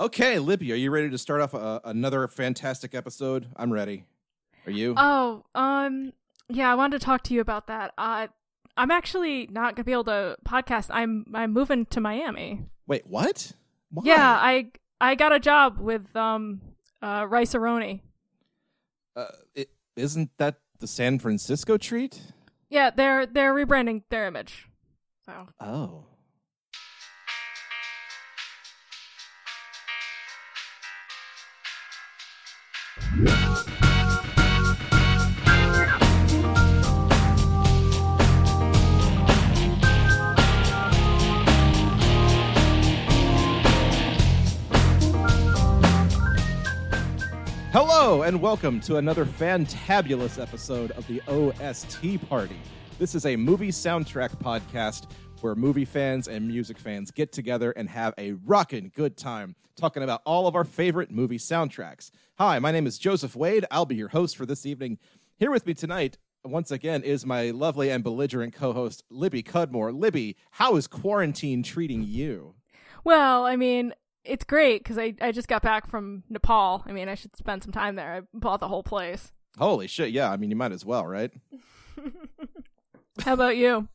Okay, Libby, are you ready to start off a, another fantastic episode? I'm ready. Are you? Oh, um, yeah, I wanted to talk to you about that. Uh, I'm actually not gonna be able to podcast. I'm I'm moving to Miami. Wait, what? Why? Yeah, I I got a job with um uh Rice-A-Roni. Uh, it, isn't that the San Francisco treat? Yeah, they're they're rebranding their image. So Oh. And welcome to another fantabulous episode of the OST Party. This is a movie soundtrack podcast where movie fans and music fans get together and have a rockin' good time talking about all of our favorite movie soundtracks. Hi, my name is Joseph Wade. I'll be your host for this evening. Here with me tonight, once again, is my lovely and belligerent co-host Libby Cudmore. Libby, how is quarantine treating you? well, I mean, it's great because I I just got back from Nepal. I mean, I should spend some time there. I bought the whole place. Holy shit! Yeah, I mean, you might as well, right? How about you?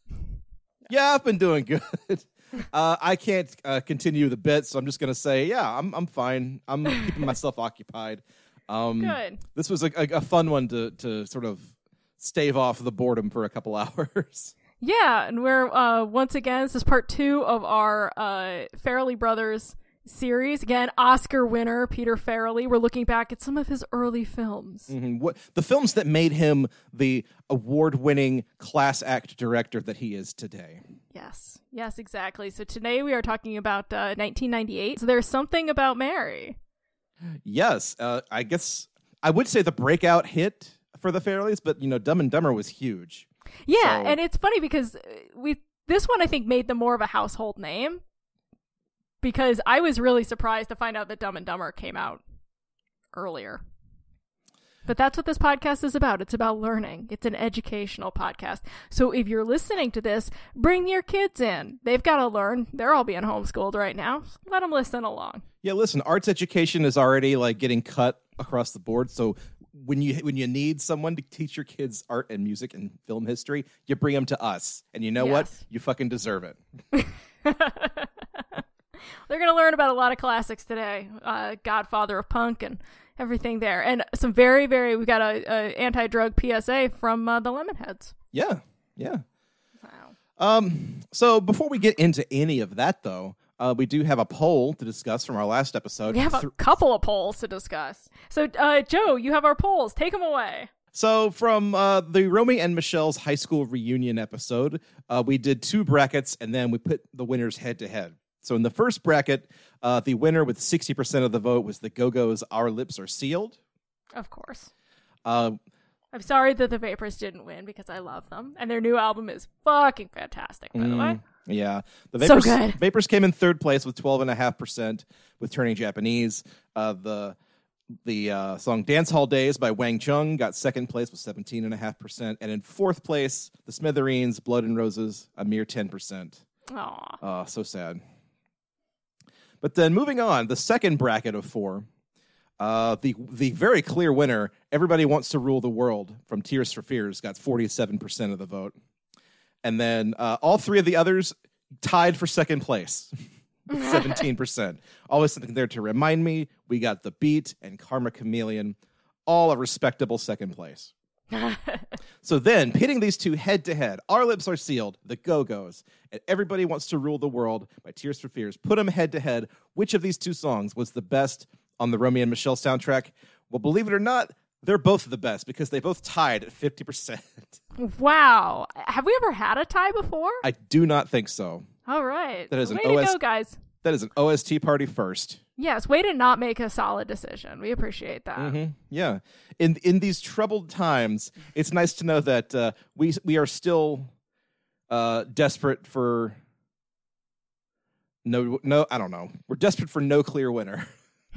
Yeah, I've been doing good. Uh, I can't uh, continue the bit, so I'm just gonna say, yeah, I'm I'm fine. I'm keeping myself occupied. Um, Good. This was a, a, a fun one to to sort of stave off the boredom for a couple hours. Yeah, and we're uh once again this is part two of our uh Farrelly Brothers series. Again, Oscar winner Peter Farrelly. We're looking back at some of his early films. Mhm. What the films that made him the award-winning class act director that he is today. Yes, yes, exactly. So today we are talking about uh, 1998. So there's something about Mary. Yes, uh, I guess I would say the breakout hit for the Farrellys, but you know, Dumb and Dumber was huge. Yeah, So- and it's funny because uh, we this one I think made them more of a household name because I was really surprised to find out that Dumb and Dumber came out earlier. But that's what this podcast is about. It's about learning. It's an educational podcast. So if you're listening to this, bring your kids in. They've got to learn. They're all being homeschooled right now. Let them listen along. Yeah, listen, arts education is already like getting cut across the board. So when you when you need someone to teach your kids art and music and film history, you bring them to us. And you know what? You fucking deserve it. They're going to learn about a lot of classics today. Uh, Godfather of Punk and everything there. And some very, very, we got a, a anti-drug PSA from uh, the Lemonheads. Yeah. Yeah. Wow. Um so before we get into any of that though, uh, we do have a poll to discuss from our last episode. We have a couple of polls to discuss. So, uh, Joe, you have our polls. Take them away. So from uh, the Romy and Michelle's high school reunion episode, uh, we did two brackets and then we put the winners head to head. So in the first bracket, uh, the winner with sixty percent of the vote was the Go Go's "Our Lips Are Sealed." Of course. Uh, I'm sorry that the Vapors didn't win because I love them. And their new album is fucking fantastic, by the way. yeah, the So Vapors, good. Vapors came in third place with twelve and a half percent with Turning Japanese. Uh, the the uh, song "Dance Hall Days" by Wang Chung got second place with seventeen and a half percent, and in fourth place, the Smithereens "Blood and Roses" a mere ten percent. Aw. Oh, so sad. But then moving on, the second bracket of four, uh, the the very clear winner, "Everybody Wants to Rule the World" from Tears for Fears, got forty seven percent of the vote, and then uh, all three of the others tied for second place, seventeen percent. Always something there to remind me. We got the Beat and Karma Chameleon, all a respectable second place. So then, pitting these two head to head, Our Lips Are Sealed, The Go Go's, and Everybody Wants to Rule the World by Tears for Fears, put them head to head. Which of these two songs was the best on the Romy and Michelle soundtrack? Well, believe it or not, they're both the best because they both tied at 50%. wow. Have we ever had a tie before? I do not think so. All right. That is an way OS go, guys. That is an OST party first. Yes, way to not make a solid decision. We appreciate that. hmm Yeah. In in these troubled times, it's nice to know that uh, we we are still uh, desperate for no no I don't know. We're desperate for no clear winner.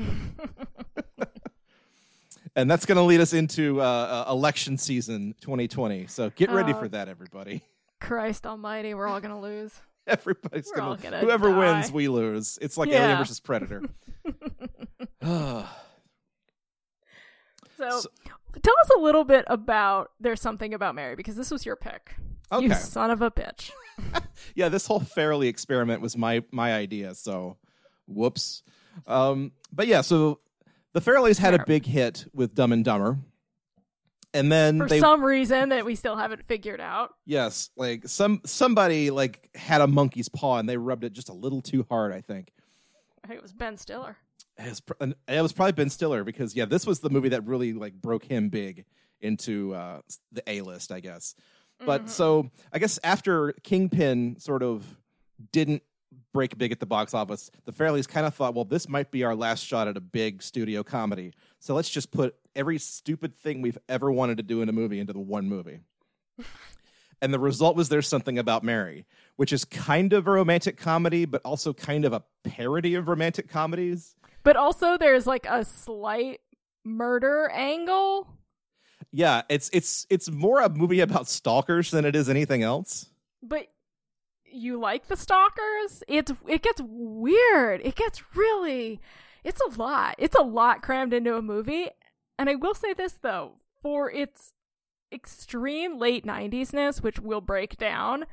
and that's going to lead us into uh, uh, election season 2020. So get ready Oh. for that everybody. Christ almighty, we're all going to lose. Everybody's gonna, gonna whoever die. wins, we lose. It's like Alien Yeah. versus Predator. so, So- tell us a little bit about There's Something About Mary because this was your pick. You okay. son of a bitch. yeah, this whole Farrelly experiment was my my idea. So, whoops. Um, but yeah, so the Farrellys had a big hit with Dumb and Dumber, and then For they some reason that we still haven't figured out. yes, like some somebody like had a monkey's paw and they rubbed it just a little too hard. I think I think it was Ben Stiller. it was, it was probably Ben Stiller because yeah, this was the movie that really like broke him big into uh, the A list, I guess. But Mhm. so I guess after Kingpin sort of didn't break big at the box office, the Farrellys kind of thought, well, this might be our last shot at a big studio comedy. So let's just put every stupid thing we've ever wanted to do in a movie into the one movie. and the result was there's something about Mary, which is kind of a romantic comedy, but also kind of a parody of romantic comedies. But also there's like a slight murder angle. Yeah, it's it's it's more a movie about stalkers than it is anything else. But you like the stalkers? It's it gets weird. It gets really it's a lot. It's a lot crammed into a movie. And I will say this though, for its extreme late 90s-ness, which we'll break down,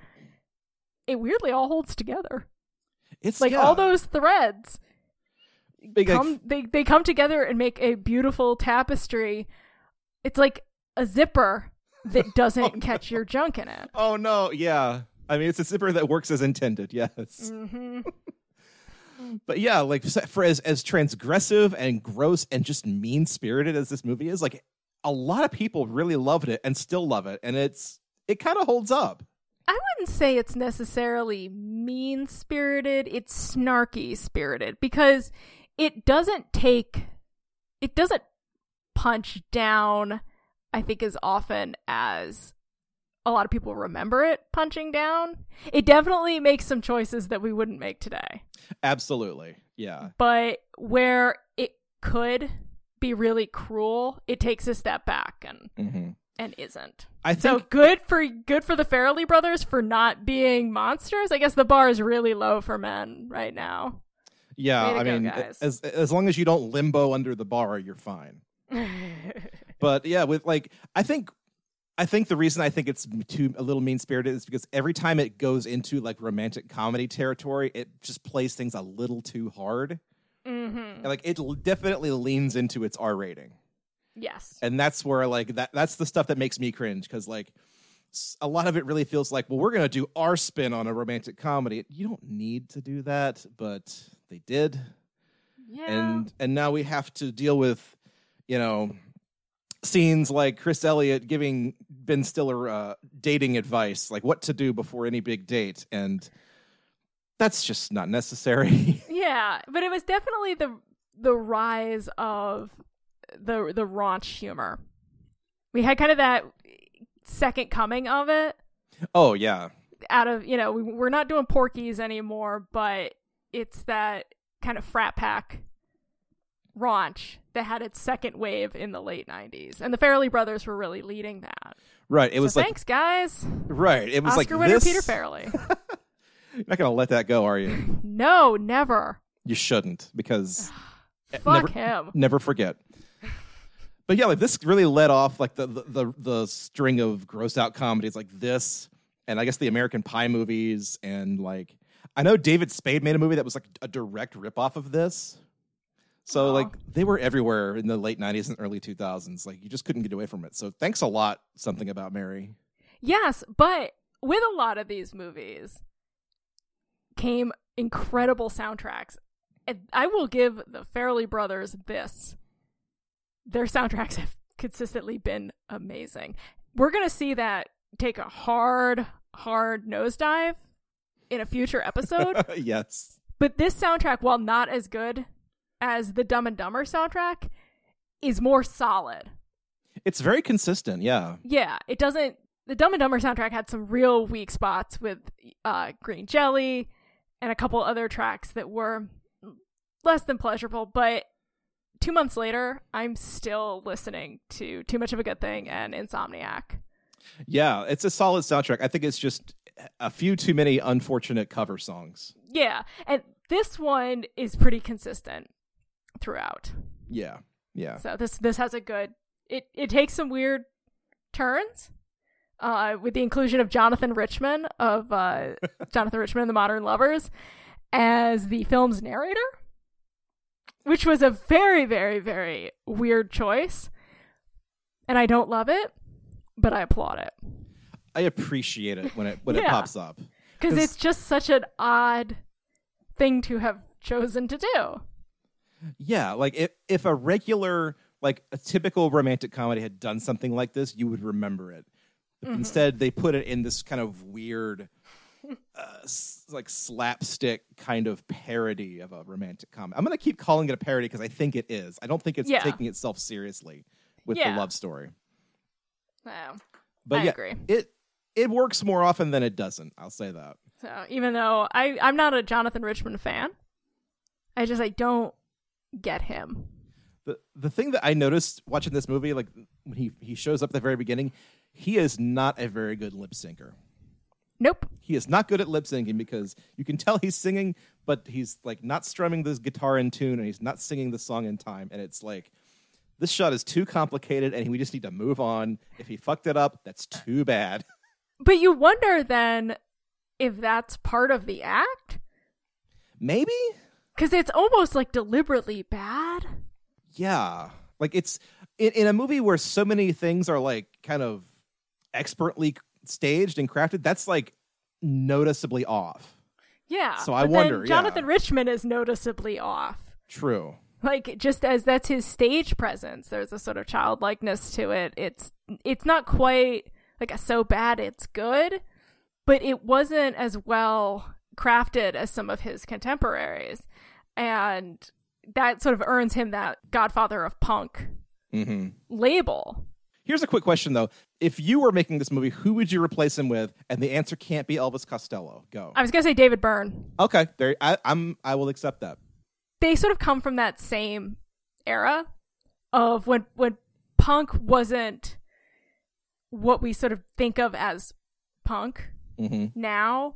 it weirdly all holds together. It's Like yeah, all those threads big, come they they come together and make a beautiful tapestry. It's like a zipper that doesn't catch your junk in it. Oh no, yeah. I mean, it's a zipper that works as intended. Yes, hmm but yeah, like for as as transgressive and gross and just mean spirited as this movie is, like a lot of people really loved it and still love it, and it's it kind of holds up. I wouldn't say it's necessarily mean spirited, it's snarky spirited because it doesn't take it doesn't punch down I think as often as a lot of people remember it punching down. It definitely makes some choices that we wouldn't make today. Absolutely, yeah. But where it could be really cruel, it takes a step back and hmm and isn't. I think So good for good for the Farrelly brothers for not being monsters. I guess the bar is really low for men right now. yeah. I go, mean, guys. as as long as you don't limbo under the bar, you're fine. But yeah, with like I think I think the reason I think it's too a little mean spirited is because every time it goes into like romantic comedy territory, it just plays things a little too hard. hmm And, like it definitely leans into its R rating, Yes. and that's where like that that's the stuff that makes me cringe because like a lot of it really feels like well we're gonna do our spin on a romantic comedy. You don't need to do that, but they did Yeah. and and now we have to deal with you know scenes like Chris Elliott giving Ben Stiller uh, dating advice, like what to do before any big date, and that's just not necessary. yeah, but it was definitely the the rise of the the raunch humor. We had kind of that second coming of it oh yeah, out of you know we, we're not doing Porky's anymore but it's that kind of frat pack raunch that had its second wave in the late 90s and the Farrelly brothers were really leading that right. It was so like thanks guys right. It was oscar like winner this. peter Farrelly You're not gonna let that go, are you? no never You shouldn't because eh, fuck never- him never forget. But yeah, like this really led off like the, the the the string of gross out comedies like this, and I guess the American Pie movies, and like I know David Spade made a movie that was like a direct ripoff of this. So Aw. like they were everywhere in the late '90s and early 2000s. Like you just couldn't get away from it. So thanks a lot. Something about Mary. yes but with a lot of these movies came incredible soundtracks and i will give the Farrelly brothers this their soundtracks have consistently been amazing. We're going to see that take a hard, hard nosedive in a future episode. yes. but this soundtrack, while not as good as the Dumb and Dumber soundtrack, is more solid. It's very consistent. Yeah. Yeah, it doesn't. The Dumb and Dumber soundtrack had some real weak spots with uh, Green Jelly and a couple other tracks that were less than pleasurable, but two months later, I'm still listening to Too Much of a Good Thing and Insomniac. Yeah, it's a solid soundtrack. I think it's just a few too many unfortunate cover songs. Yeah, and this one is pretty consistent throughout. Yeah, yeah. So this this has a good. It it takes some weird turns. Uh, with the inclusion of Jonathan Richman of uh, Jonathan Richman and the Modern Lovers as the film's narrator, which was a very, very, very weird choice, and I don't love it, but I applaud it I appreciate it when it when it pops up. because it's just such an odd thing to have chosen to do. Yeah, like if if a regular like a typical romantic comedy had done something like this, you would remember it. Mm-hmm. instead, they put it in this kind of weird, uh, s- like slapstick kind of parody of a romantic comedy. I'm gonna keep calling it a parody because I think it is. I don't think it's Yeah. taking itself seriously with Yeah. the love story. Wow. But I yeah, agree. it it works more often than it doesn't. I'll say that. So even though I I'm not a Jonathan Richman fan, I just I don't get him. the the thing that I noticed watching this movie, like when he he shows up at the very beginning, he is not a very good lip syncer. Nope. He is not good at lip syncing because you can tell he's singing, but he's like not strumming this guitar in tune, and he's not singing the song in time, and it's like. This shot is too complicated, and we just need to move on. If he fucked it up, that's too bad. But you wonder then if that's part of the act Maybe, because it's almost like deliberately bad. yeah. Like it's in, in a movie where so many things are like kind of expertly staged and crafted. That's like noticeably off. Yeah. So I wonder, Then yeah. Jonathan Richman is noticeably off. True. Like just as that's his stage presence, there's a sort of childlikeness to it. It's it's not quite like a so bad it's good, but it wasn't as well crafted as some of his contemporaries, and that sort of earns him that Godfather of Punk hmm label. Here's a quick question though: If you were making this movie, who would you replace him with? And the answer can't be Elvis Costello. Go. I was gonna say David Byrne. okay, there. I, I'm. I will accept that. They sort of come from that same era of when when punk wasn't what we sort of think of as punk hmm now,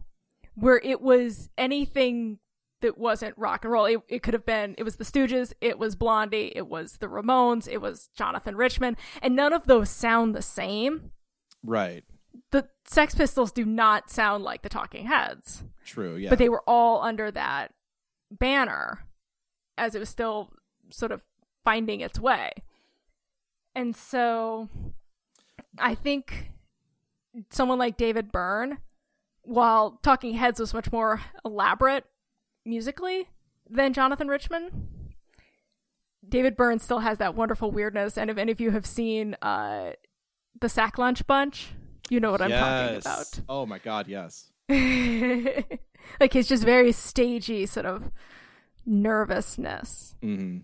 where it was anything that wasn't rock and roll. It, it could have been, it was the Stooges, it was Blondie, it was the Ramones, it was Jonathan Richman, and none of those sound the same. Right. The Sex Pistols do not sound like the Talking Heads, True. Yeah. but they were all under that banner as it was still sort of finding its way. And so I think someone like David Byrne, while Talking Heads was much more elaborate musically than Jonathan Richman, David Byrne still has that wonderful weirdness. And if any of you have seen uh, the Sack Lunch Bunch, you know what I'm talking about. Oh my God. Yes. like his just very stagey sort of nervousness. hmm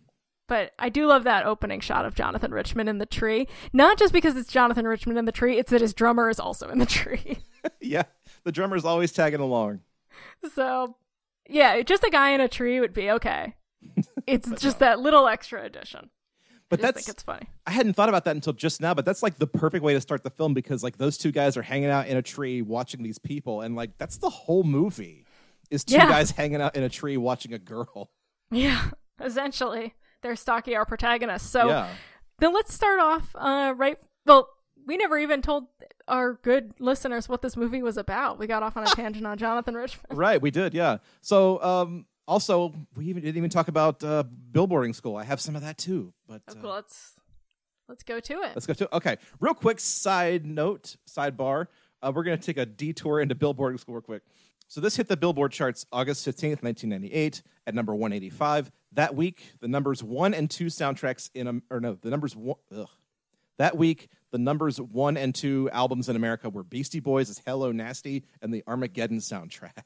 But I do love that opening shot of Jonathan Richman in the tree. Not just because it's Jonathan Richman in the tree, it's that his drummer is also in the tree. yeah. The drummer's always tagging along. so, yeah, just a guy in a tree would be okay. It's just that little extra addition. But I that's think it's funny. I hadn't thought about that until just now, but that's like the perfect way to start the film because like those two guys are hanging out in a tree watching these people and like that's the whole movie is two Yeah. guys hanging out in a tree watching a girl. Yeah, essentially. They're stalking our protagonist. So yeah. then let's start off uh, right. Well, we never even told our good listeners what this movie was about. We got off on a tangent on Jonathan Richman. Right, we did, yeah. So um also we even didn't even talk about uh billboarding school. I have some of that too. But uh, let's let's go to it. Let's go to it. okay. Real quick side note, sidebar. Uh, we're going to take a detour into billboarding school real quick. So this hit the Billboard charts August fifteenth, nineteen ninety eight, at number one eighty five. That week, the numbers one and two soundtracks in or no, the numbers one. Ugh. That week, the numbers one and two albums in America were Beastie Boys' is "Hello Nasty" and the Armageddon soundtrack.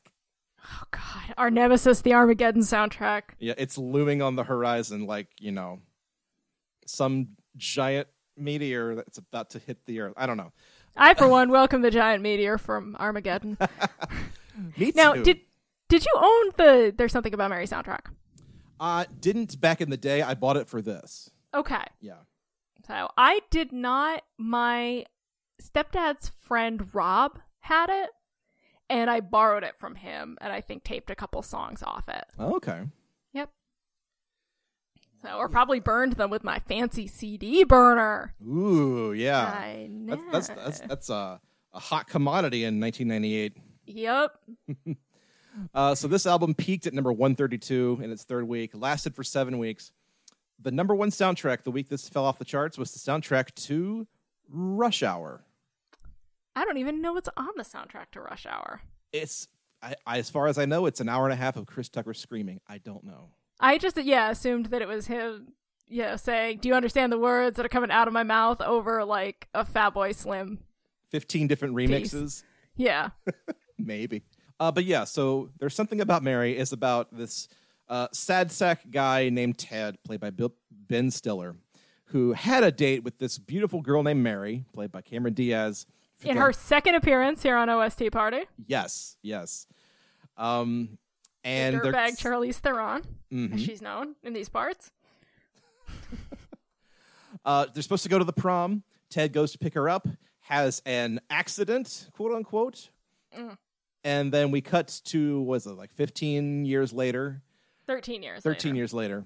Oh God, our nemesis, the Armageddon soundtrack. Yeah, it's looming on the horizon like you know, some giant meteor that's about to hit the earth. I don't know. I, for one, welcome the giant meteor from Armageddon. Me now, did did you own the "There's Something About Mary" soundtrack? Uh, didn't back in the day. I bought it for this. Okay, Yeah. So I did not. My stepdad's friend Rob had it, and I borrowed it from him, and I think taped a couple songs off it. Okay. Yep. So, or probably burned them with my fancy CD burner. Ooh, yeah. I know. That's that's that's, that's a, a hot commodity in 1998. Yep. Uh, so this album peaked at number 132 in its third week, lasted for seven weeks. The number one soundtrack the week this fell off the charts was the soundtrack to Rush Hour. I don't even know what's on the soundtrack to Rush Hour. It's, I, I, as far as I know, it's an hour and a half of Chris Tucker screaming. I don't know. I just yeah assumed that it was him. Yeah, saying, "Do you understand the words that are coming out of my mouth?" Over like a Fatboy Slim. 15 different remixes. Yeah. Maybe. Uh, but yeah, so there's something about Mary is about this uh, sad sack guy named Ted, played by Bill, Ben Stiller, who had a date with this beautiful girl named Mary, played by Cameron Diaz. In her second appearance here on OST Party. Yes, yes. Um, and the dirtbag Charlize Theron, Mhm. as she's known in these parts. Uh, they're supposed to go to the prom. Ted goes to pick her up, has an accident, quote unquote. Mm. And then we cut to, was it like 15 years later? Thirteen years. 13 later. years later.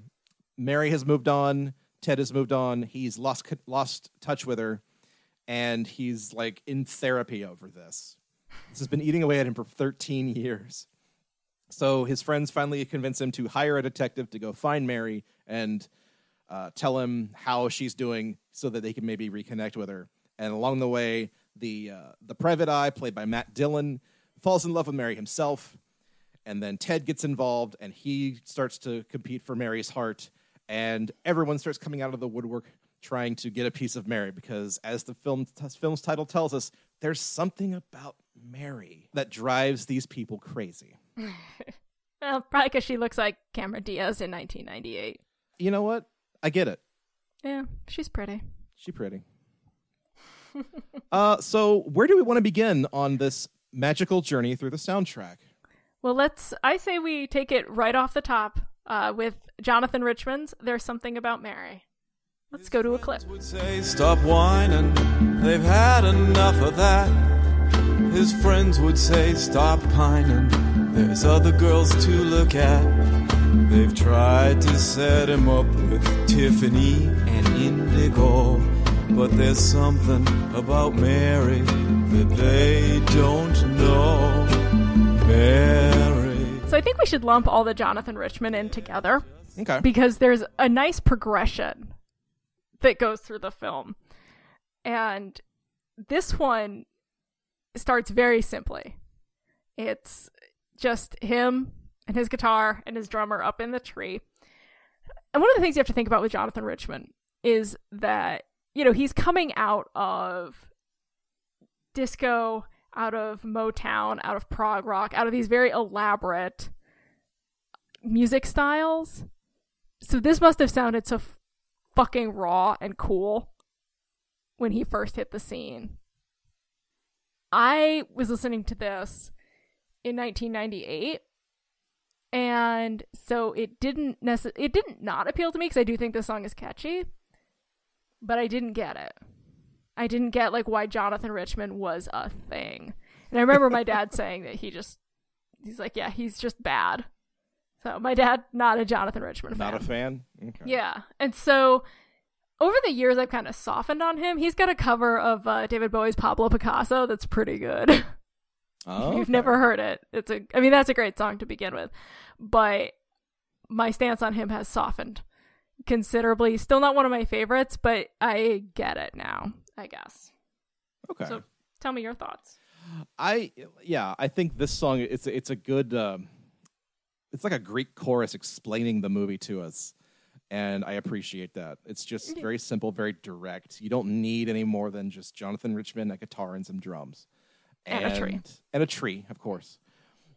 Mary has moved on. Ted has moved on. He's lost lost touch with her, and he's like in therapy over this. This has been eating away at him for 13 years. So his friends finally convince him to hire a detective to go find Mary and uh, tell him how she's doing, so that they can maybe reconnect with her. And along the way, the uh, the private eye, played by Matt Dillon, falls in love with Mary himself and then Ted gets involved and he starts to compete for Mary's heart and everyone starts coming out of the woodwork trying to get a piece of Mary because as the film film's title tells us there's something about Mary that drives these people crazy. Well, probably because she looks like Cameron Diaz in 1998. You know what? I get it. Yeah, she's pretty. She pretty. uh so where do we want to begin on this magical journey through the soundtrack? Well, let's. I say we take it right off the top uh, with Jonathan Richman's "There's Something About Mary." Let's go to a clip. would say, Stop whining, they've had enough of that. His friends would say, Stop pining, there's other girls to look at. They've tried to set him up with Tiffany and Indigo, but there's something about Mary that they don't know. Mary. So I think we should lump all the Jonathan Richman in together Okay. because there's a nice progression that goes through the film, and this one starts very simply. It's just him and his guitar and his drummer up in the tree. And one of the things you have to think about with Jonathan Richman is that, you know, he's coming out of disco, out of Motown, out of prog rock, out of these very elaborate music styles. So this must have sounded so f- fucking raw and cool when he first hit the scene. I was listening to this in 1998 and so it didn't necess- it didn't not appeal to me because I do think this song is catchy, but I didn't get it. I didn't get like why Jonathan Richman was a thing. And I remember my dad saying that he just he's like, yeah, he's just bad. So my dad not a Jonathan Richman fan. Not a fan? Okay. Yeah. And so over the years I've kind of softened on him. He's got a cover of uh, David Bowie's Pablo Picasso that's pretty good. Oh, You've never heard it. It's a I mean that's a great song to begin with. But my stance on him has softened considerably. Still not one of my favorites, but I get it now, I guess. Okay. So tell me your thoughts. I yeah, I think this song it's it's a good um, it's like a Greek chorus explaining the movie to us. And I appreciate that. It's just very simple, very direct. You don't need any more than just Jonathan Richman, a guitar, and some drums, And a tree. and a tree, of course.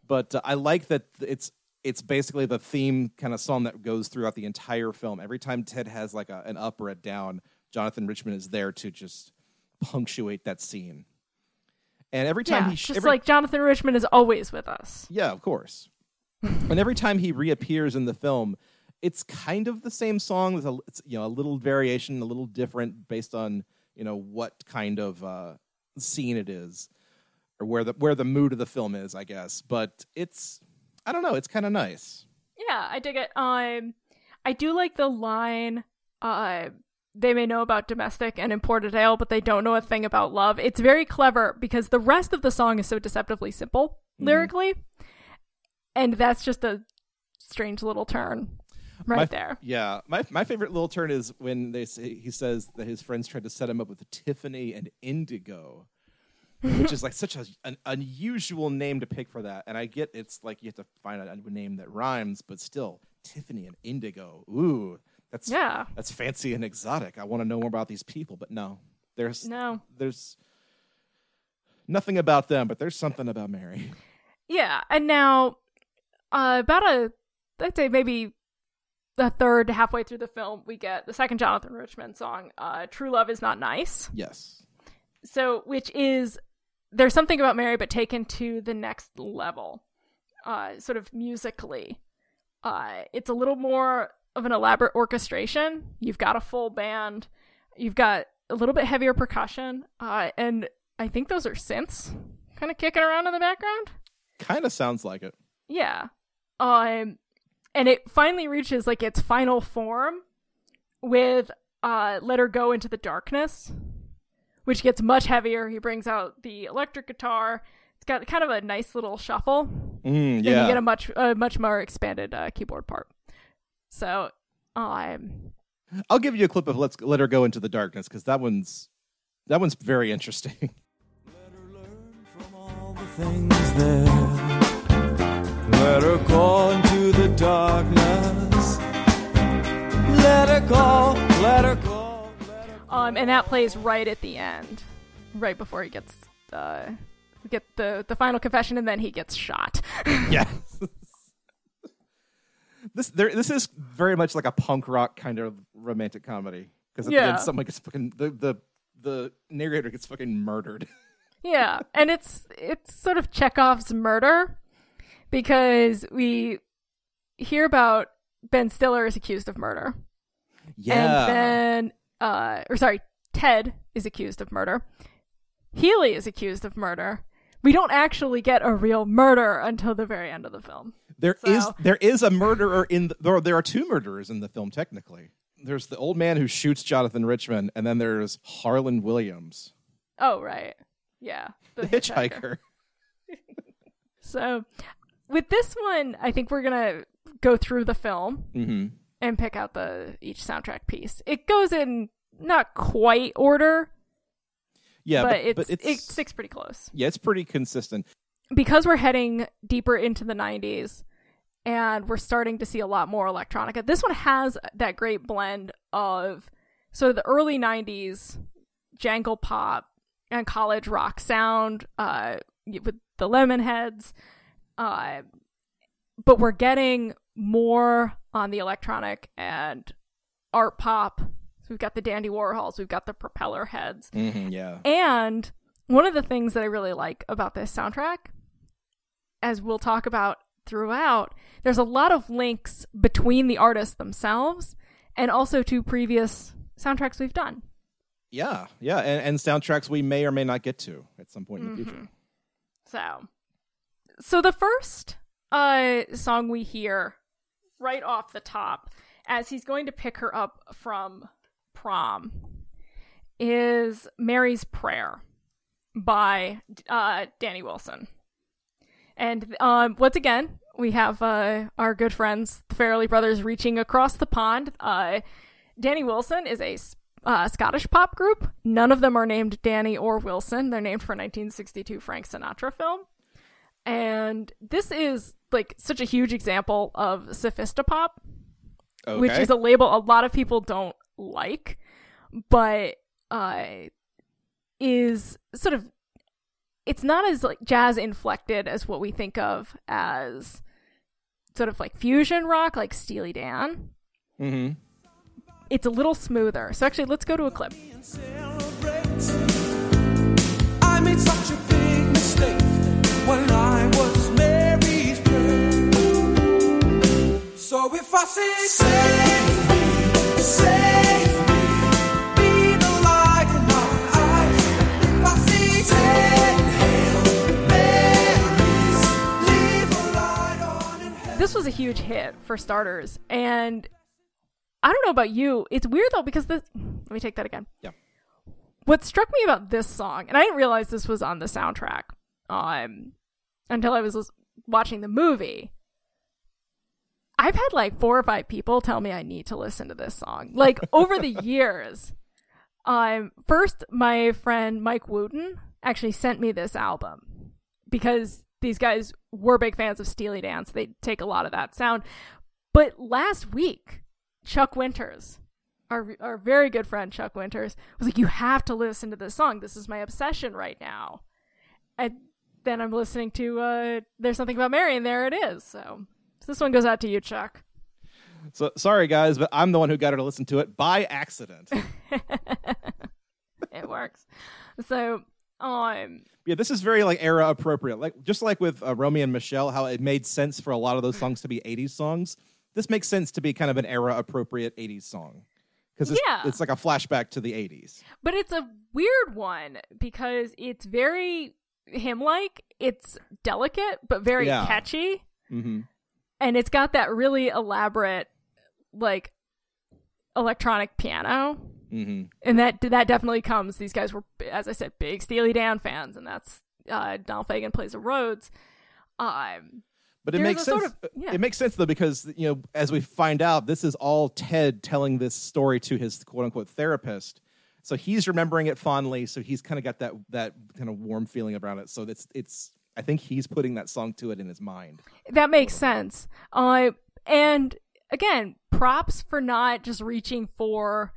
But uh, I like that it's it's basically the theme kind of song that goes throughout the entire film. Every time Ted has like a, an up or a down, Jonathan Richman is there to just punctuate that scene. And every time Yeah, he sh- just every- like Jonathan Richman is always with us. yeah, of course. and every time he reappears in the film, it's kind of the same song with a it's, you know a little variation, a little different based on you know what kind of uh, scene it is, or where the where the mood of the film is, I guess. But it's I don't know. It's kind of nice. Yeah, I dig it. Um, I do like the line. Uh, they may know about domestic and imported ale, but they don't know a thing about love. It's very clever because the rest of the song is so deceptively simple mm-hmm. lyrically, and that's just a strange little turn right My- there. Yeah, my my favorite little turn is when they say he says that his friends tried to set him up with Tiffany and Indigo, which is like such a, an unusual name to pick for that. And I get it's like you have to find a, a name that rhymes, but still Tiffany and Indigo. Ooh, that's Yeah. that's fancy and exotic. I want to know more about these people, but no, there's No. there's nothing about them, but there's something about Mary. Yeah, and now uh, about a I'd say maybe a third halfway through the film, we get the second Jonathan Richman song, uh, "True Love Is Not Nice." Yes. So, which is there's something about Mary, but taken to the next level, uh, sort of musically. Uh, it's a little more of an elaborate orchestration. You've got a full band. You've got a little bit heavier percussion, uh, and I think those are synths kind of kicking around in the background. Kind of sounds like it. Yeah. Um and it finally reaches like its final form with uh Let Her Go into the Darkness, which gets much heavier. He brings out the electric guitar. It's got kind of a nice little shuffle. Mm, And you get a much a much more expanded uh, keyboard part. So um I'll give you a clip of "Let's Let Her Go into the Darkness" because that one's that one's very interesting. from all the things there. Let her go into the darkness. Let her go, let her go. Let her um and that plays right at the end, right before he gets uh get the the final confession and then he gets shot. yes. this there this is very much like a punk rock kind of romantic comedy because Yeah. end someone gets fucking the the the narrator gets fucking murdered. Yeah, and it's it's sort of Chekhov's murder because we hear about Ben Stiller is accused of murder, Yeah. and then uh, or sorry, Ted is accused of murder. Healy is accused of murder. We don't actually get a real murder until the very end of the film. There is So- there is a murderer in the, there. There are two murderers in the film technically. There's the old man who shoots Jonathan Richman, and then there's Harland Williams, Oh right, yeah, the hitchhiker. So with this one, I think we're gonna go through the film hmm and pick out the each soundtrack piece. It goes in not quite order, Yeah, but, but, it's, but it's it sticks pretty close. yeah, it's pretty consistent. Because we're heading deeper into the 90s and we're starting to see a lot more electronica. This one has that great blend of sort of the early 90s jangle pop and college rock sound uh, with the Lemonheads. Uh, but we're getting more on the electronic and art pop. So we've got the Dandy Warhols, we've got the Propellerheads. hmm yeah. And one of the things that I really like about this soundtrack, as we'll talk about throughout, there's a lot of links between the artists themselves and also to previous soundtracks we've done. Yeah, yeah, and, and soundtracks we may or may not get to at some point in the future. So, so the first uh song we hear right off the top as he's going to pick her up from prom is Mary's Prayer by uh Danny Wilson. And um once again, we have uh our good friends, the Farrelly brothers reaching across the pond. Uh Danny Wilson is a uh, Scottish pop group. None of them are named Danny or Wilson. They're named for a 1962 Frank Sinatra film. And this is like such a huge example of sophisti-pop, Okay. which is a label a lot of people don't like, but uh, is sort of it's not as like jazz inflected as what we think of as sort of like fusion rock, like Steely Dan. hmm It's a little smoother. So actually, let's go to a clip. I made such a big mistake when I was Mary's prayer. So if I say, save me, save huge hit for starters. And I don't know about you. It's weird though because this. Let me take that again. Yeah. What struck me about this song, and I didn't realize this was on the soundtrack, um, until I was watching the movie. I've had like four or five people tell me I need to listen to this song. Like over the years. Um, first, my friend Mike Wooten actually sent me this album because these guys were big fans of Steely Dan, so they take a lot of that sound. But last week, Chuck Winters, our our very good friend Chuck Winters, was like, "You have to listen to this song. This is my obsession right now." And then I'm listening to uh, "There's Something About Mary," and there it is. So, so this one goes out to you, Chuck. So sorry guys, but I'm the one who got her to listen to it by accident. it works. So, um, yeah, this is very like era appropriate. Like just like with uh, Romy and Michelle, how it made sense for a lot of those songs to be '80s songs. This makes sense to be kind of an era appropriate '80s song because it's, Yeah. it's like a flashback to the '80s. but it's a weird one because it's very him like. It's delicate but very Yeah. catchy, hmm and it's got that really elaborate, like, electronic piano. Hmm and that that definitely comes. These guys were, as I said, big Steely Dan fans, and that's uh, Donald Fagen plays the Rhodes. Um, But it makes sense. sort of- yeah. It makes sense though because you know, as we find out, this is all Ted telling this story to his quote unquote therapist. So he's remembering it fondly. So he's kind of got that that kind of warm feeling around it. So it's it's. I think he's putting that song to it in his mind. that makes sense. Uh, and again, props for not just reaching for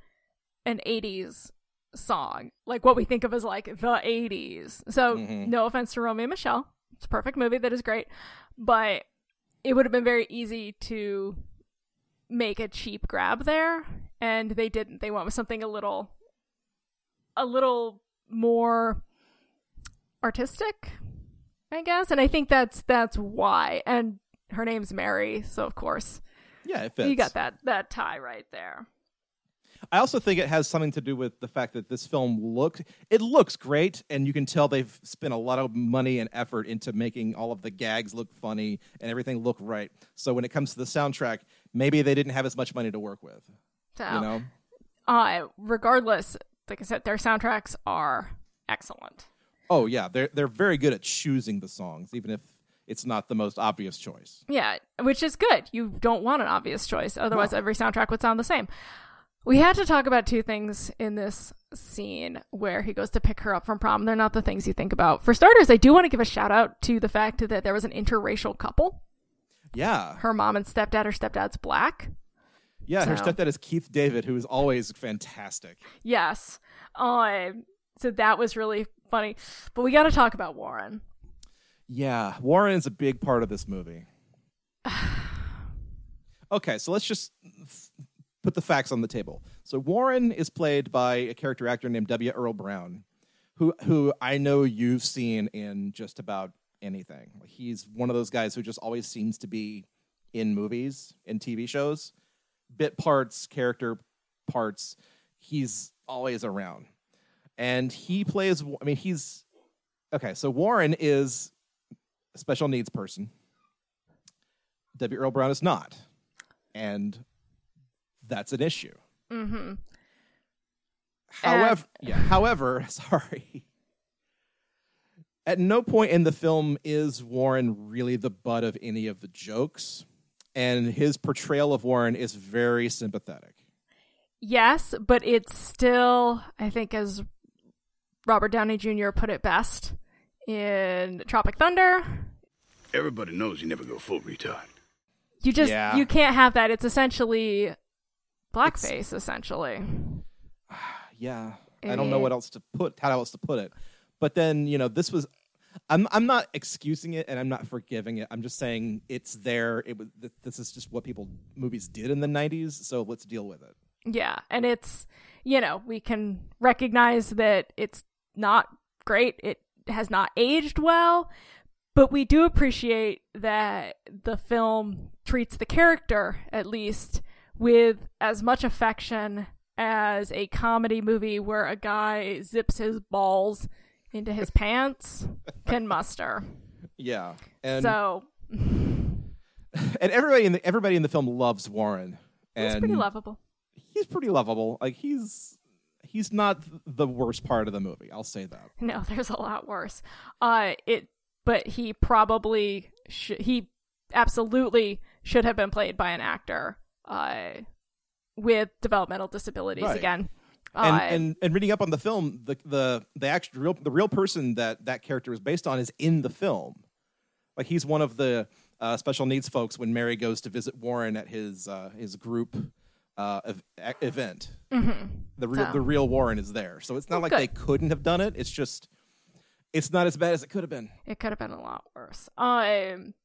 an '80s song, like what we think of as like the '80s. So, Mhm. no offense to Romy and Michelle, it's a perfect movie that is great, but it would have been very easy to make a cheap grab there, and they didn't. They went with something a little, a little more artistic, I guess. And I think that's that's why. And her name's Mary, so of course Yeah, it fits. you got that that tie right there. I also think it has something to do with the fact that this film looked it looks great and you can tell they've spent a lot of money and effort into making all of the gags look funny and everything look right. So when it comes to the soundtrack, maybe they didn't have as much money to work with, So, you know. uh, regardless, like I said, their soundtracks are excellent. Oh yeah, they're they're very good at choosing the songs even if it's not the most obvious choice. Yeah, which is good. You don't want an obvious choice, otherwise No. every soundtrack would sound the same. We had to talk about two things in this scene where he goes to pick her up from prom. They're not the things you think about. For starters, I do want to give a shout out to the fact that there was an interracial couple. Yeah. Her mom and stepdad, her stepdad's black. Yeah, her So- stepdad is Keith David who is always fantastic. Yes. Um, so that was really funny. But we got to talk about Warren. Yeah, Warren is a big part of this movie. okay, so let's just put the facts on the table. So Warren is played by a character actor named W. Earl Brown, who who I know you've seen in just about anything. He's one of those guys who just always seems to be in movies and TV shows, bit parts, character parts. He's always around, and he plays. I mean, he's okay. So Warren is a special needs person. W. Earl Brown is not, and that's an issue. Mm-hmm. However, yeah. However, sorry. At no point in the film is Warren really the butt of any of the jokes, and his portrayal of Warren is very sympathetic. Yes, but it's still, I think, as Robert Downey Jr. put it best in Tropic Thunder, Everybody knows you never go full retard. you just Yeah. you can't have that. It's essentially blackface, essentially. Yeah, I don't know Eh. what else to put, how else to put it. But then you know, this was. I'm I'm not excusing it and I'm not forgiving it. I'm just saying it's there. It was. This is just what people movies did in the '90s. So let's deal with it. Yeah, and it's you know we can recognize that it's not great. It has not aged well, but we do appreciate that the film treats the character at least with as much affection as a comedy movie where a guy zips his balls into his pants can muster. Yeah, and so and everybody in the everybody in the film loves Warren. He's pretty lovable. He's pretty lovable. Like he's he's not the worst part of the movie. I'll say that. No, there's a lot worse. Uh, it, but he probably should. He absolutely should have been played by an actor. Uh, with developmental disabilities Right. again. And, Uh, and and reading up on the film, the the the actual real the real person that that character is based on is in the film. Like he's one of the uh, special needs folks when Mary goes to visit Warren at his uh, his group uh, ev- event. The real the real Warren is there, so it's not Oh, like good. they couldn't have done it. It's just it's not as bad as it could have been. it could have been a lot worse. Um,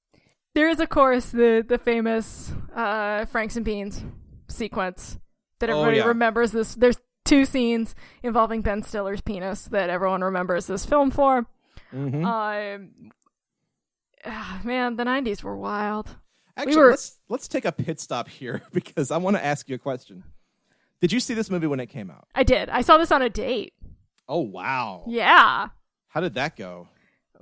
there is, of course, the the famous uh, Franks and Beans sequence that Oh, everybody yeah. remembers. This there's two scenes involving Ben Stiller's penis that everyone remembers this film for. Mm-hmm. Um, ah, man, the '90s were wild. Actually, were- let's let's take a pit stop here because I want to ask you a question. Did you see this movie when it came out? I did. I saw this on a date. Oh wow! Yeah. How did that go?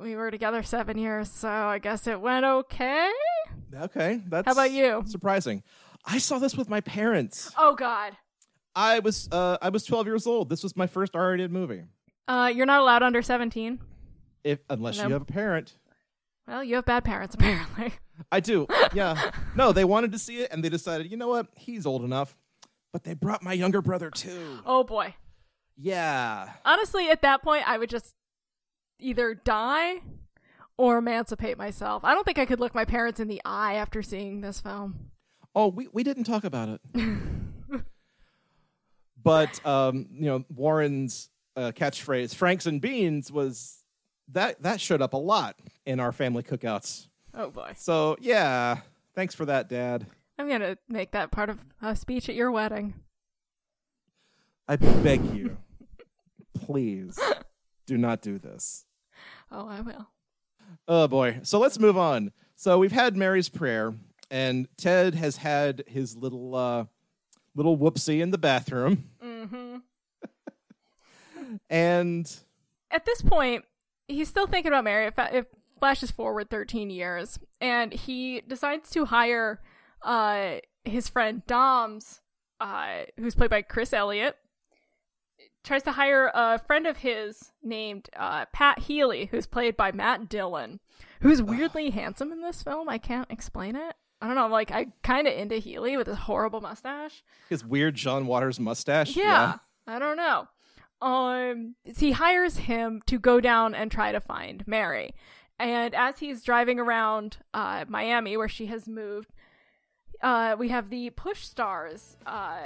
We were together seven years, so I guess it went okay. Okay, that's How about you? Surprising. I saw this with my parents. Oh God. I was uh, I was 12 years old. This was my first R-rated movie. Uh, you're not allowed under 17. If unless Nope. you have a parent, Well, you have bad parents apparently. I do. Yeah. no, they wanted to see it, and they decided, you know what? He's old enough. But they brought my younger brother too. Oh boy. Yeah. Honestly, at that point, I would just either die or emancipate myself. I don't think I could look my parents in the eye after seeing this film. Oh, we, we didn't talk about it. but um, you know, Warren's uh, catchphrase "Franks and Beans" was that that showed up a lot in our family cookouts. Oh boy. So yeah, thanks for that, Dad. I'm gonna make that part of a speech at your wedding. I beg you, please, do not do this. Oh, I will. Oh boy. So let's move on. So we've had Mary's prayer, and Ted has had his little uh, little whoopsie in the bathroom, Mm-hmm. and At this point, he's still thinking about Mary. It, fa- it flashes forward 13 years, and he decides to hire uh, his friend Dom's, uh, who's played by Chris Elliott. Tries to hire a friend of his named uh, Pat Healy, who's played by Matt Dillon, who's weirdly handsome in this film. I can't explain it. I don't know. Like I kind of into Healy with his horrible mustache. his weird John Waters mustache. Yeah, I don't know. Um, he hires him to go down and try to find Mary, and as he's driving around uh, Miami, where she has moved, uh, we have the push stars. Uh,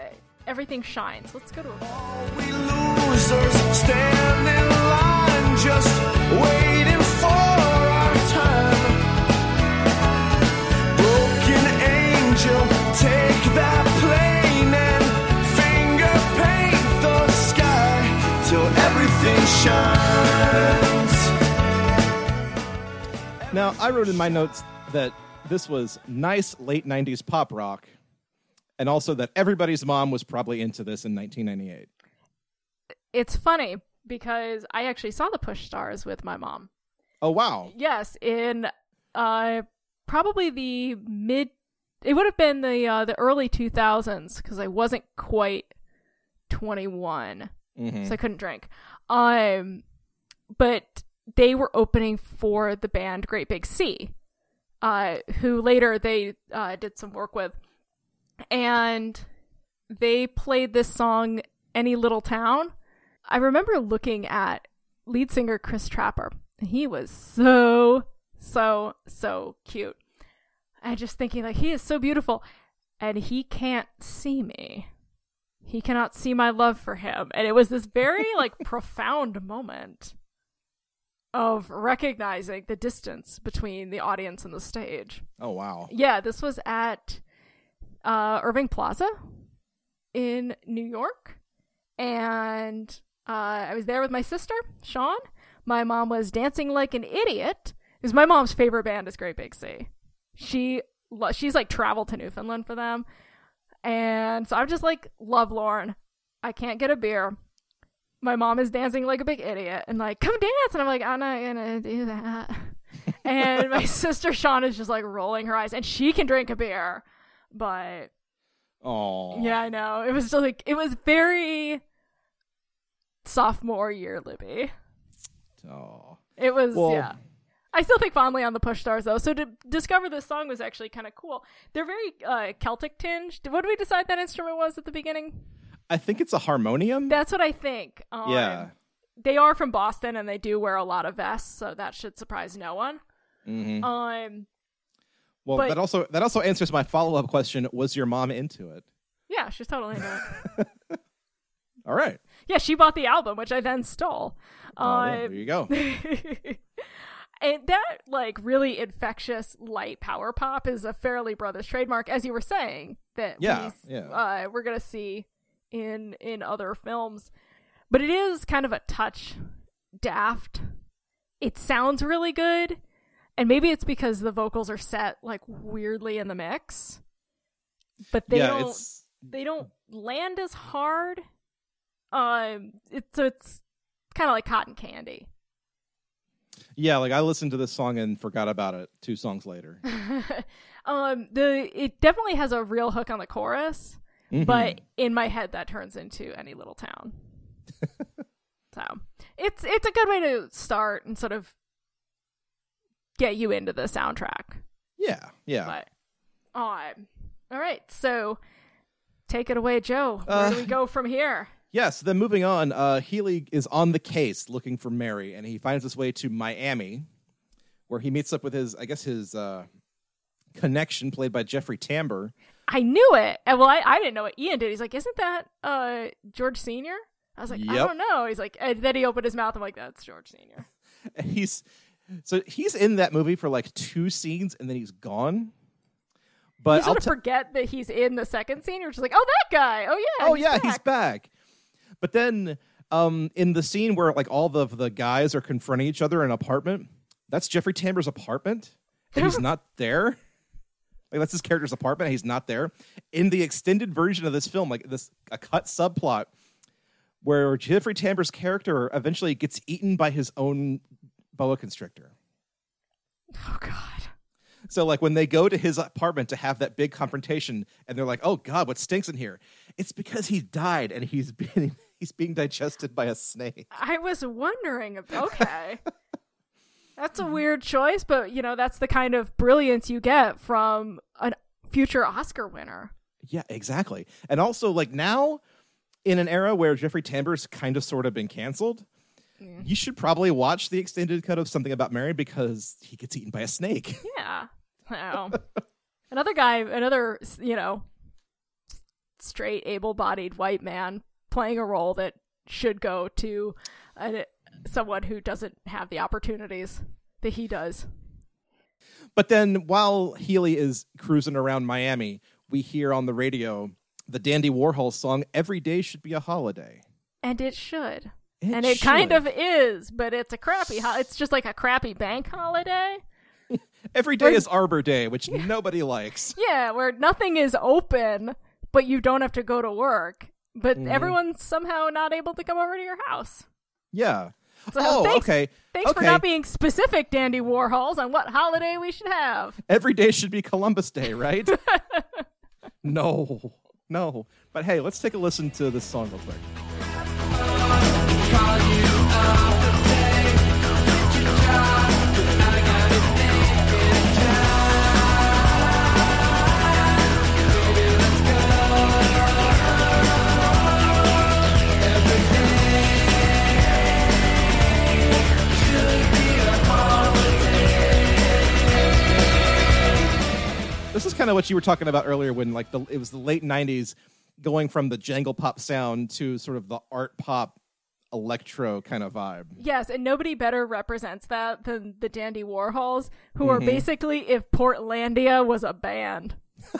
everything shines. Let's go to. A- We losers stand in line, just waiting for our time. Broken angel, take that plane and finger paint the sky till everything shines. Now, I wrote in my notes that this was nice late 90s pop rock, and also that everybody's mom was probably into this in 1998. it's funny because I actually saw the push stars with my mom. Oh, wow. Yes, in uh probably the mid it would have been the uh the early 2000s cuz I wasn't quite 21. Mhm. So I couldn't drink. Um but they were opening for the band Great Big Sea. Uh who later they uh did some work with. And they played this song Any Little Town. I remember looking at lead singer Chris Trapper, and he was so, so, so cute. And just thinking, like, he is so beautiful, and he can't see me. He cannot see my love for him. And it was this very, like, profound moment of recognizing the distance between the audience and the stage. Oh, wow. Yeah, this was at uh, Irving Plaza in New York, and uh, I was there with my sister, Sean. My mom was dancing like an idiot. Because my mom's favorite band is Great Big Sea. She lo- she's like traveled to Newfoundland for them, and so I'm just like love Lauren. I can't get a beer. My mom is dancing like a big idiot and like come dance, and I'm like I'm not gonna do that. and my sister Sean is just like rolling her eyes, and she can drink a beer, but Oh. yeah, I know it was just like it was very sophomore year Libby. Oh. It was Well- yeah. I still think fondly on the push stars though. So to discover this song was actually kind of cool. They're very uh, Celtic tinged. What did we decide that instrument was at the beginning? I think it's a harmonium. That's what I think. Um, yeah. they are from Boston and they do wear a lot of vests, so that should surprise no one. hmm Um, Well, but- that also that also answers my follow up question: Was your mom into it? yeah, she's totally into it. All right. yeah, she bought the album, which I then stole. Oh, yeah, Um, there you go. and that like really infectious light power pop is a Farrelly Brothers trademark, as you were saying that Yeah, we, yeah. Uh, we're gonna see in in other films, but it is kind of a touch daft. It sounds really good, and maybe it's because the vocals are set like weirdly in the mix, but they yeah, don't it's they don't land as hard. Um, it's so it's kind of like cotton candy. yeah. Like I listened to this song and forgot about it two songs later. um, the it definitely has a real hook on the chorus, Mhm. but in my head that turns into any little town. so it's it's a good way to start and sort of get you into the soundtrack. yeah, yeah. But um, all right, so take it away, Joe. Where Uh, do we go from here? Yes, then moving on, uh, Healy is on the case looking for Mary, and he finds his way to Miami, where he meets up with his, I guess, his uh, connection, played by Jeffrey Tambor. I knew it. And well, I, I didn't know what Ian did. He's like, isn't that uh George Senior? I was like, I don't know. He's like, and then he opened his mouth. I'm like, that's George Senior. And he's so he's in that movie for like two scenes, and then he's gone. But you I'll sort of t- forget that he's in the second scene. You're just like, oh, that guy. Oh yeah. oh he's yeah, back. he's back. But then, um, in the scene where like all the the guys are confronting each other in an apartment, that's Jeffrey Tambor's apartment, and he's not there. Like that's his character's apartment. He's not there. In the extended version of this film, like this a cut subplot where Jeffrey Tambor's character eventually gets eaten by his own boa constrictor. Oh god. So like when they go to his apartment to have that big confrontation, and they're like, "Oh God, what stinks in here?" It's because he died and he's being he's being digested by a snake. I was wondering. ab- Okay. that's a weird choice, but you know, that's the kind of brilliance you get from a future Oscar winner. Yeah, exactly. And also like now, in an era where Jeffrey Tambor's kind of sort of been canceled, you should probably watch the extended cut of Something About Mary because he gets eaten by a snake. Yeah. Wow. another guy, another, you know, straight, able bodied white man playing a role that should go to a, someone who doesn't have the opportunities that he does. But then while Healy is cruising around Miami, we hear on the radio the Dandy Warhol song "Every Day Should Be a Holiday." And it should. It and it kind of is, but it's a crappy, ho- it's just like a crappy bank holiday. Every day is Arbor Day, which nobody likes. Yeah, where nothing is open, but you don't have to go to work. But mm-hmm. everyone's somehow not able to come over to your house. Yeah. So oh, thanks, okay. Thanks okay. for not being specific, Dandy Warhols, on what holiday we should have. Every day should be Columbus Day, right? no, no. But hey, let's take a listen to this song real quick. This is kind of what you were talking about earlier when like the it was the late 90s going from the jangle pop sound to sort of the art pop electro kind of vibe. Yes, and nobody better represents that than the Dandy Warhols, who are Mhm. basically if Portlandia was a band.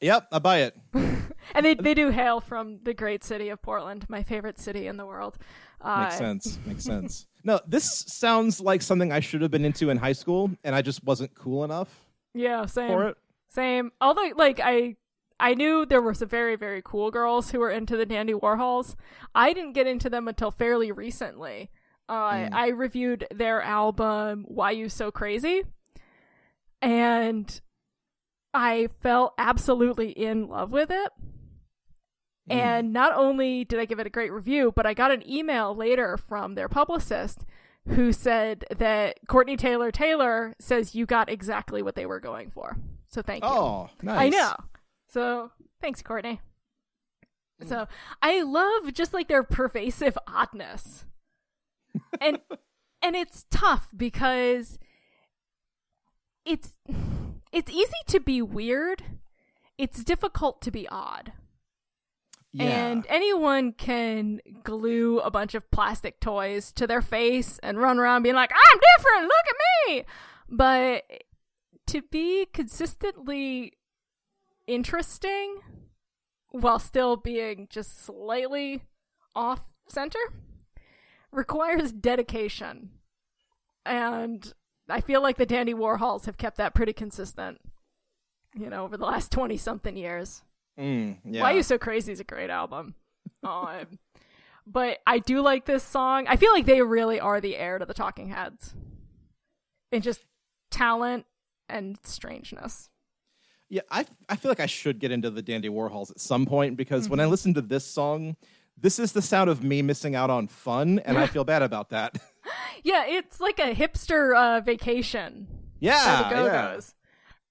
Yep, I buy it. And they, they do hail from the great city of Portland, my favorite city in the world. Uh, Makes sense. Makes sense. No, this sounds like something I should have been into in high school and I just wasn't cool enough Yeah, same. for it. Same. Although, like, I I knew there were some very very cool girls who were into the Dandy Warhols. I didn't get into them until fairly recently. Uh, Mm. I reviewed their album "Why You So Crazy," and I fell absolutely in love with it. Mm. And not only did I give it a great review, but I got an email later from their publicist who said that Courtney Taylor Taylor says you got exactly what they were going for. So thank you. Oh, nice. I know. So thanks, Courtney. Mm. So I love just like their pervasive oddness. and and it's tough because it's it's easy to be weird. It's difficult to be odd. Yeah. And anyone can glue a bunch of plastic toys to their face and run around being like, I'm different, look at me. But to be consistently interesting while still being just slightly off center requires dedication. And I feel like the Dandy Warhols have kept that pretty consistent, you know, over the last 20 something years. Mm, yeah. Why You So Crazy is a great album. Um, but I do like this song. I feel like they really are the heir to the Talking Heads in just talent and strangeness. Yeah, I I feel like I should get into the Dandy Warhols at some point because Mm-hmm. when I listen to this song, this is the sound of me missing out on fun, and I feel bad about that. Yeah, it's like a hipster uh, vacation. yeah, the Go yeah.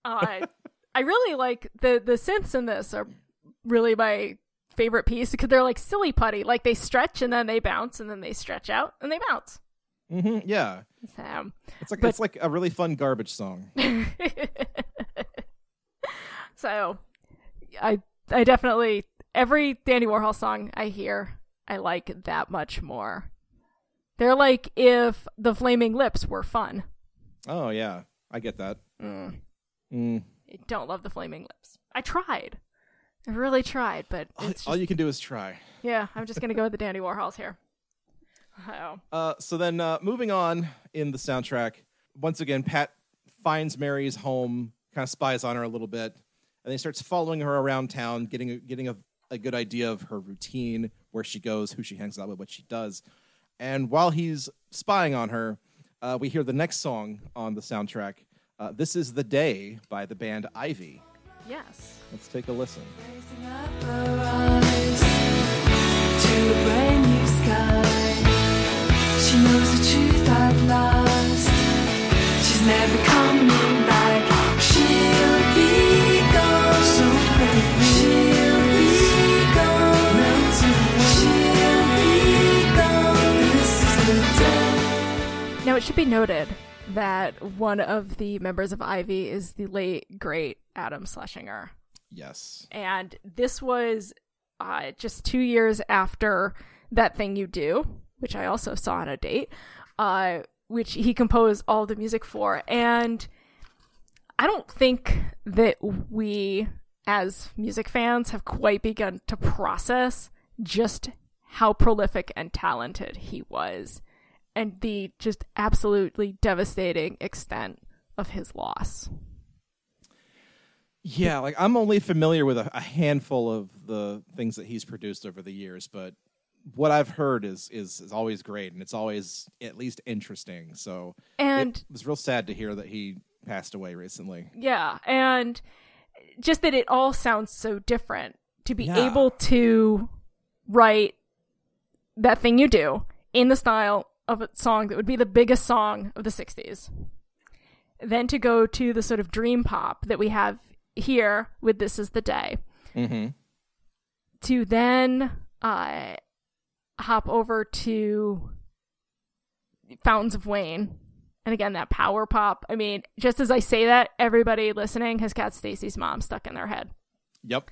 Uh, I really like the the synths in this are really my favorite piece because they're like silly putty. Like they stretch and then they bounce and then they stretch out and they bounce. hmm yeah. So, It's like But- it's like a really fun garbage song. so I I definitely every Dandy Warhol song I hear I like that much more. They're like if the Flaming Lips were fun. Oh yeah, I get that. Mm. Mm. I don't love the Flaming Lips. I tried. I really tried, but All, it's all just, you can do is try. yeah. I'm just gonna go with the Dandy Warhols here. Oh, Uh, so then, uh, moving on in the soundtrack, once again, Pat finds Mary's home, kind of spies on her a little bit, and then he starts following her around town, getting a, getting a, a good idea of her routine, where she goes, who she hangs out with, what she does. And while he's spying on her, uh, we hear the next song on the soundtrack. Uh, this is the day by the band Ivy. yes. Let's take a listen. Raising up her eyes to a brand new sky. She knows the truth at last. She's never coming should be noted that one of the members of Ivy is the late great Adam Schlesinger. Yes. and this was uh, just two years after that thing you do which i also saw on a date uh, which he composed all the music for and i don't think that we as music fans have quite begun to process just how prolific and talented he was and the just absolutely devastating extent of his loss Yeah, like I'm only familiar with a, a handful of the things that he's produced over the years, but what I've heard is is is always great, and it's always at least interesting. So and it was real sad to hear that he passed away recently. Yeah, and just that it all sounds so different to be Yeah. able to write that thing you do in the style of a song that would be the biggest song of the 60s. Then to go to the sort of dream pop that we have here with This Is the Day. Mm-hmm. To then uh, hop over to Fountains of Wayne. And again, that power pop. I mean, just as I say that, everybody listening has got Stacy's mom stuck in their head. Yep.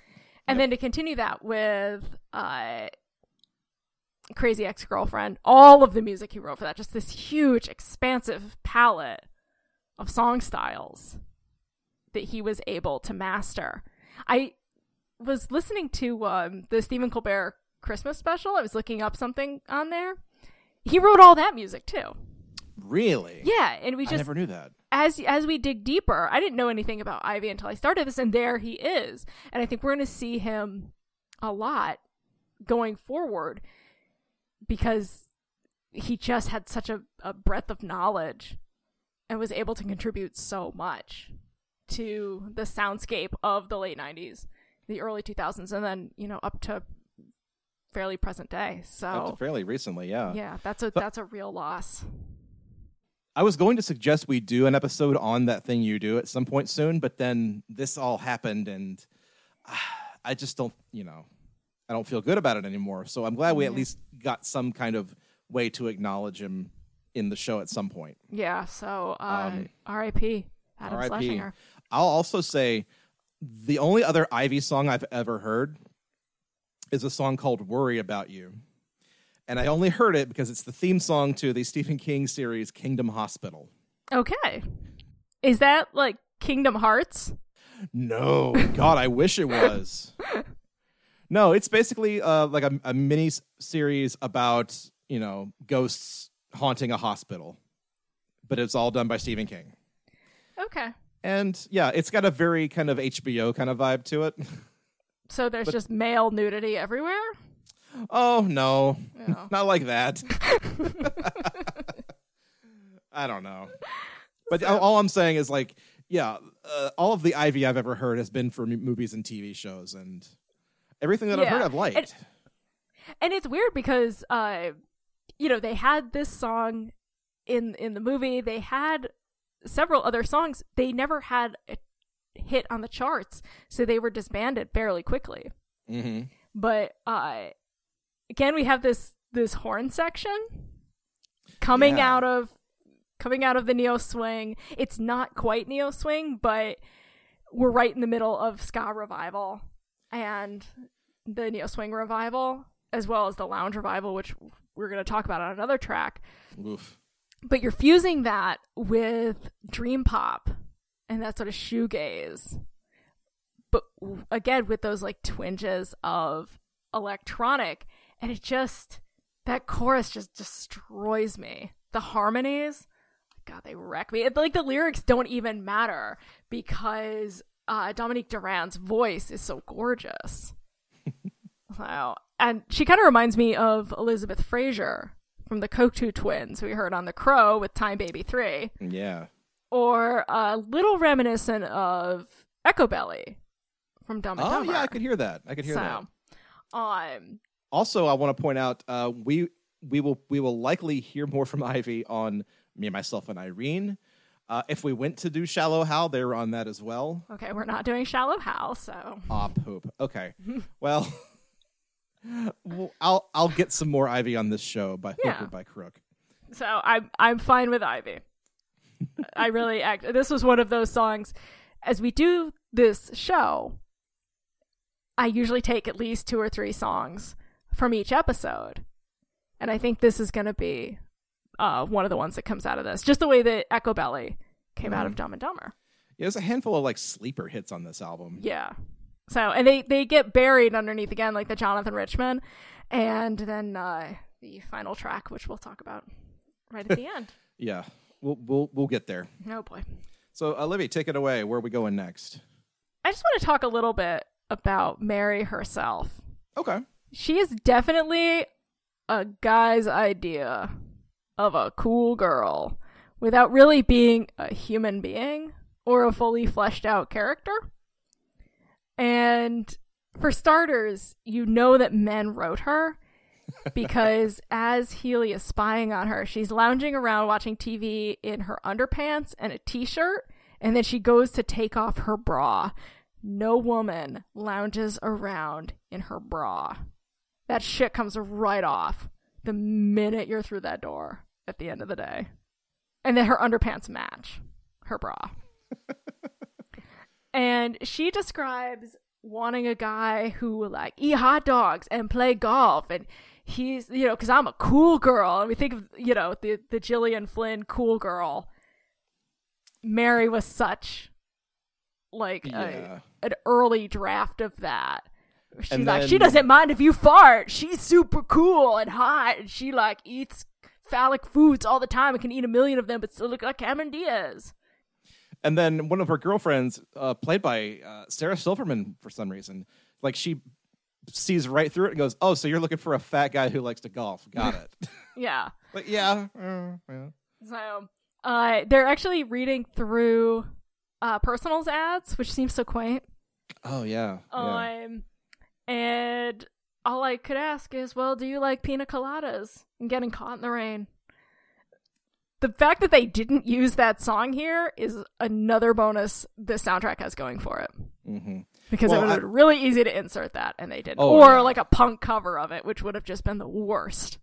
And then to continue that with uh, Crazy Ex Girlfriend, all of the music he wrote for that, just this huge, expansive palette of song styles that he was able to master. I was listening to um, the Stephen Colbert Christmas special. I was looking up something on there. He wrote all that music too. Really? Yeah, and we I just never knew that. as as we dig deeper, I didn't know anything about Ivy until I started this, and there he is. And I think we're going to see him a lot going forward because he just had such a, a breadth of knowledge and was able to contribute so much to the soundscape of the late 90s, the early 2000s, and then, you know, up to fairly present day. Up So, to fairly recently, yeah. yeah, that's a that's a real loss. I was going to suggest we do an episode on that thing you do at some point soon, but then this all happened, and I just don't, you know, I don't feel good about it anymore. So I'm glad we at least got some kind of way to acknowledge him in the show at some point. Yeah, so uh, Um, R.I.P. Adam R.I.P.. Schlesinger. I'll also say the only other Ivy song I've ever heard is a song called Worry About You. And I only heard it because it's the theme song to the Stephen King series Kingdom Hospital. Okay, is that like Kingdom Hearts? No, God, I wish it was. No, it's basically uh, like a, a mini series about you know ghosts haunting a hospital, but it's all done by Stephen King. Okay, And yeah, it's got a very kind of HBO kind of vibe to it. so there's just male nudity everywhere. Oh no, Yeah. not like that. I don't know, but all- all I'm saying is like, yeah, uh, all of the Ivy I've ever heard has been for m- movies and TV shows, and everything that I've heard I've liked. and- and it's weird because uh you know they had this song in in the movie. They had several other songs. They never had a hit on the charts so they were disbanded fairly quickly. Hmm but uh again we have this this horn section coming Yeah. out of coming out of the neo swing. It's not quite neo swing but we're right in the middle of ska revival and the neo swing revival as well as the lounge revival which we're going to talk about on another track. Oof. but you're fusing that with dream pop and that sort of shoegaze but again with those like twinges of electronic and it just that chorus just destroys me. The harmonies god they wreck me. It, like the lyrics don't even matter because uh dominique durand's voice is so gorgeous wow and she kind of reminds me of elizabeth fraser from the Cocteau twins we heard on The Crow with Time Baby 3, Yeah. or a little reminiscent of Echobelly from Dumb and Oh Dumber. yeah, I could hear that. I could hear that. so, um, Also, I want to point out uh, we we will we will likely hear more from Ivy on me, myself, and Irene. Uh, if we went to do Shallow Hal, they were on that as well. okay, we're not doing Shallow Hal, so Ah, poop. Okay. well, well, I'll I'll get some more Ivy on this show by hook or by crook. so I'm I'm fine with Ivy. I really act. This was one of those songs. As we do this show, I usually take at least two or three songs from each episode, and I think this is going to be uh, one of the ones that comes out of this. Just the way that Echobelly came out of Dumb and Dumber. Yeah, there's a handful of like sleeper hits on this album. Yeah. So and they they get buried underneath again, like the Jonathan Richman, and then uh, the final track, which we'll talk about right at the end. Yeah, we'll we'll we'll get there. Oh boy. So, Olivia, take it away. Where are we going next? I just want to talk a little bit about Mary herself. Okay. She is definitely a guy's idea of a cool girl without really being a human being or a fully fleshed out character. And for starters, you know that men wrote her because as Healy is spying on her, she's lounging around watching TV in her underpants and a t shirt, and then she goes to take off her bra. No woman lounges around in her bra. That shit comes right off the minute you're through that door at the end of the day. And then her underpants match her bra. and she describes wanting a guy who will like eat hot dogs and play golf and he's you know because i'm a cool girl and we think of you know the the gillian flynn cool girl mary was such like Yeah. a, an early draft of that she's And like she doesn't mind if you fart she's super cool and hot and she like eats phallic foods all the time and can eat a million of them but still look like cameron diaz And then one of her girlfriends, uh, played by uh, Sarah Silverman, for some reason, like she sees right through it and goes, "Oh, so you're looking for a fat guy who likes to golf? Got it." Yeah. but yeah, uh, yeah. So uh, they're actually reading through uh, personals ads, which seems so quaint. Oh yeah, yeah. And all I could ask is, well, do you like pina coladas and getting caught in the rain? The fact that they didn't use that song here is another bonus the soundtrack has going for it. hmm Because Well, it would have been really easy to insert that, and they didn't. Oh, or yeah. like a punk cover of it, which would have just been the worst.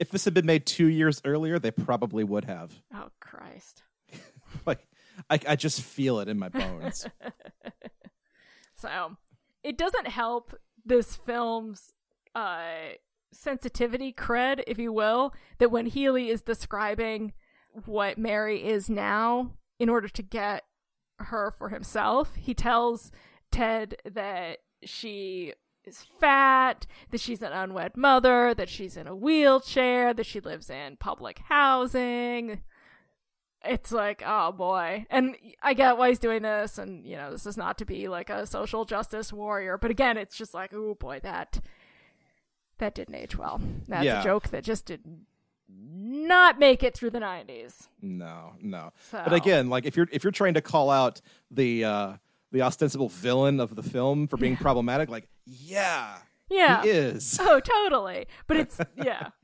If this had been made two years earlier, they probably would have. Oh, Christ. Like, I, I just feel it in my bones. So it doesn't help this film's uh, sensitivity cred, if you will, that when Healy is describing what Mary is now in order to get her for himself, he tells Ted that she is fat, that she's an unwed mother, that she's in a wheelchair, that she lives in public housing it's like oh boy. And i get why he's doing this and you know this is not to be like a social justice warrior. But again it's just like oh boy that that didn't age well. That's Yeah. a joke that just did not make it through the 90s No, no. so But again, like if you're if you're trying to call out the uh the ostensible villain of the film for being problematic, like yeah, yeah. he is. oh totally. But it's yeah.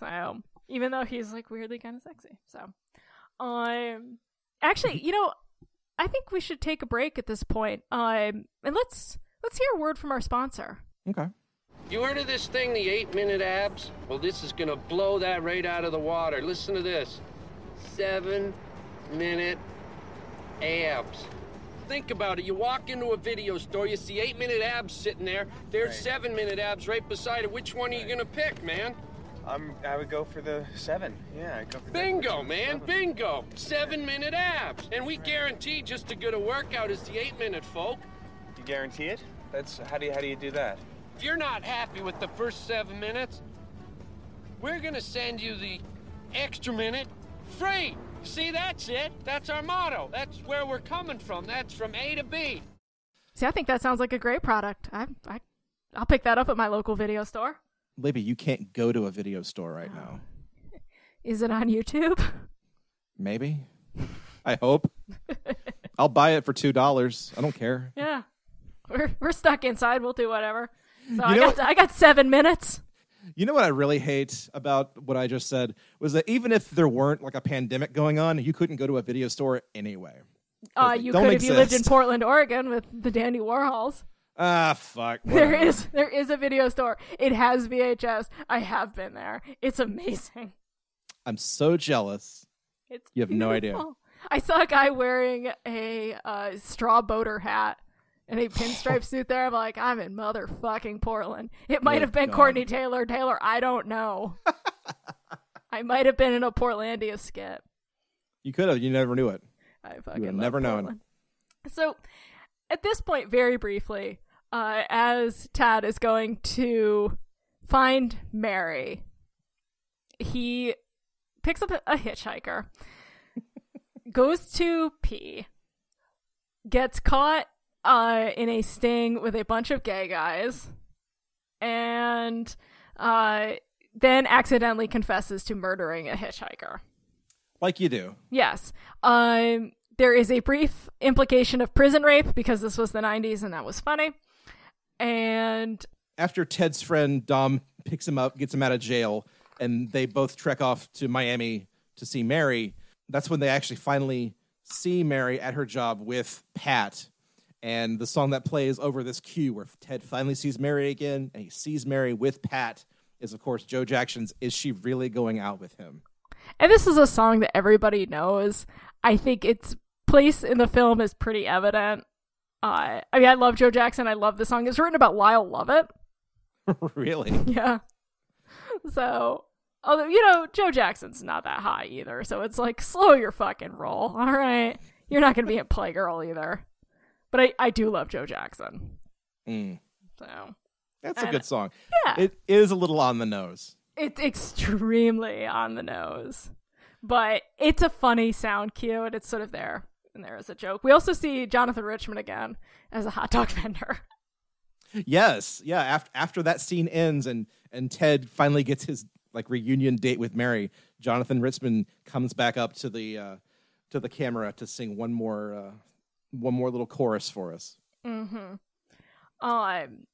So even though he's like weirdly kind of sexy so um actually you know i think we should take a break at this point um and let's let's hear a word from our sponsor Okay. You heard of this thing, the eight minute abs? Well, this is gonna blow that right out of the water. Listen to this seven minute abs. Think about it. You walk into a video store, you see eight minute abs sitting there. There's seven minute abs right beside it. Which one are you gonna pick, man? I'm. I would go for the seven. Yeah, I'd go for the- Bingo, man, bingo. Seven minute abs. And we guarantee just as good a workout as the eight minute, folk. You guarantee it? That's how do you how do you do that? If you're not happy with the first seven minutes, we're gonna send you the extra minute free. See, that's it. That's our motto. That's where we're coming from. That's from A to B. see i think that sounds like a great product i i i'll pick that up at my local video store Libby, you can't go to a video store right now. is it on youtube Maybe. I hope. I'll buy it for two dollars. I don't care. yeah we're we're stuck inside we'll do whatever so i know got what- i got seven minutes You know what I really hate about what I just said was that even if there weren't like a pandemic going on, you couldn't go to a video store anyway. uh you could if you lived in portland oregon with the dandy warhols Ah, fuck. There whatever. is there is a video store. It has VHS. I have been there. It's amazing. I'm so jealous. It's You have no idea. I saw a guy wearing a uh, straw boater hat and a pinstripe suit there. I'm like, I'm in motherfucking Portland. It might have been. Courtney Taylor. Taylor, I don't know. I might have been in a Portlandia skit. You could have. You never knew it. I fucking never known. So, at this point, very briefly, uh, as Tad is going to find Mary, he picks up a, hitchhiker, goes to pee, gets caught uh, in a sting with a bunch of gay guys, and uh, then accidentally confesses to murdering a hitchhiker. Like you do. Yes. Um, there is a brief implication of prison rape because this was the 90s and that was funny. And After Ted's friend Dom picks him up, gets him out of jail, and they both trek off to Miami to see Mary, that's when they actually finally see Mary at her job with Pat. And the song that plays over this cue where Ted finally sees Mary again and he sees Mary with Pat is, of course, Joe Jackson's Is She Really Going Out with Him? and this is a song that everybody knows. I think its place in the film is pretty evident. Uh, I mean, I love Joe Jackson. I love the song. It's written about Lyle Lovett. really? Yeah. So, although, you know, Joe Jackson's not that high either. So it's like, slow your fucking roll. All right. You're not going to be a Playgirl either. But I, I do love Joe Jackson. Mm, So that's a good song. yeah. It is a little on the nose. it's extremely on the nose. But it's a funny sound cue and it's sort of there. And there is a joke. We also see Jonathan Richman again as a hot dog vendor. Yes, yeah. After after that scene ends and and Ted finally gets his like reunion date with Mary, Jonathan Richman comes back up to the uh, to the camera to sing one more uh, one more little chorus for us. Mm-hmm. Um,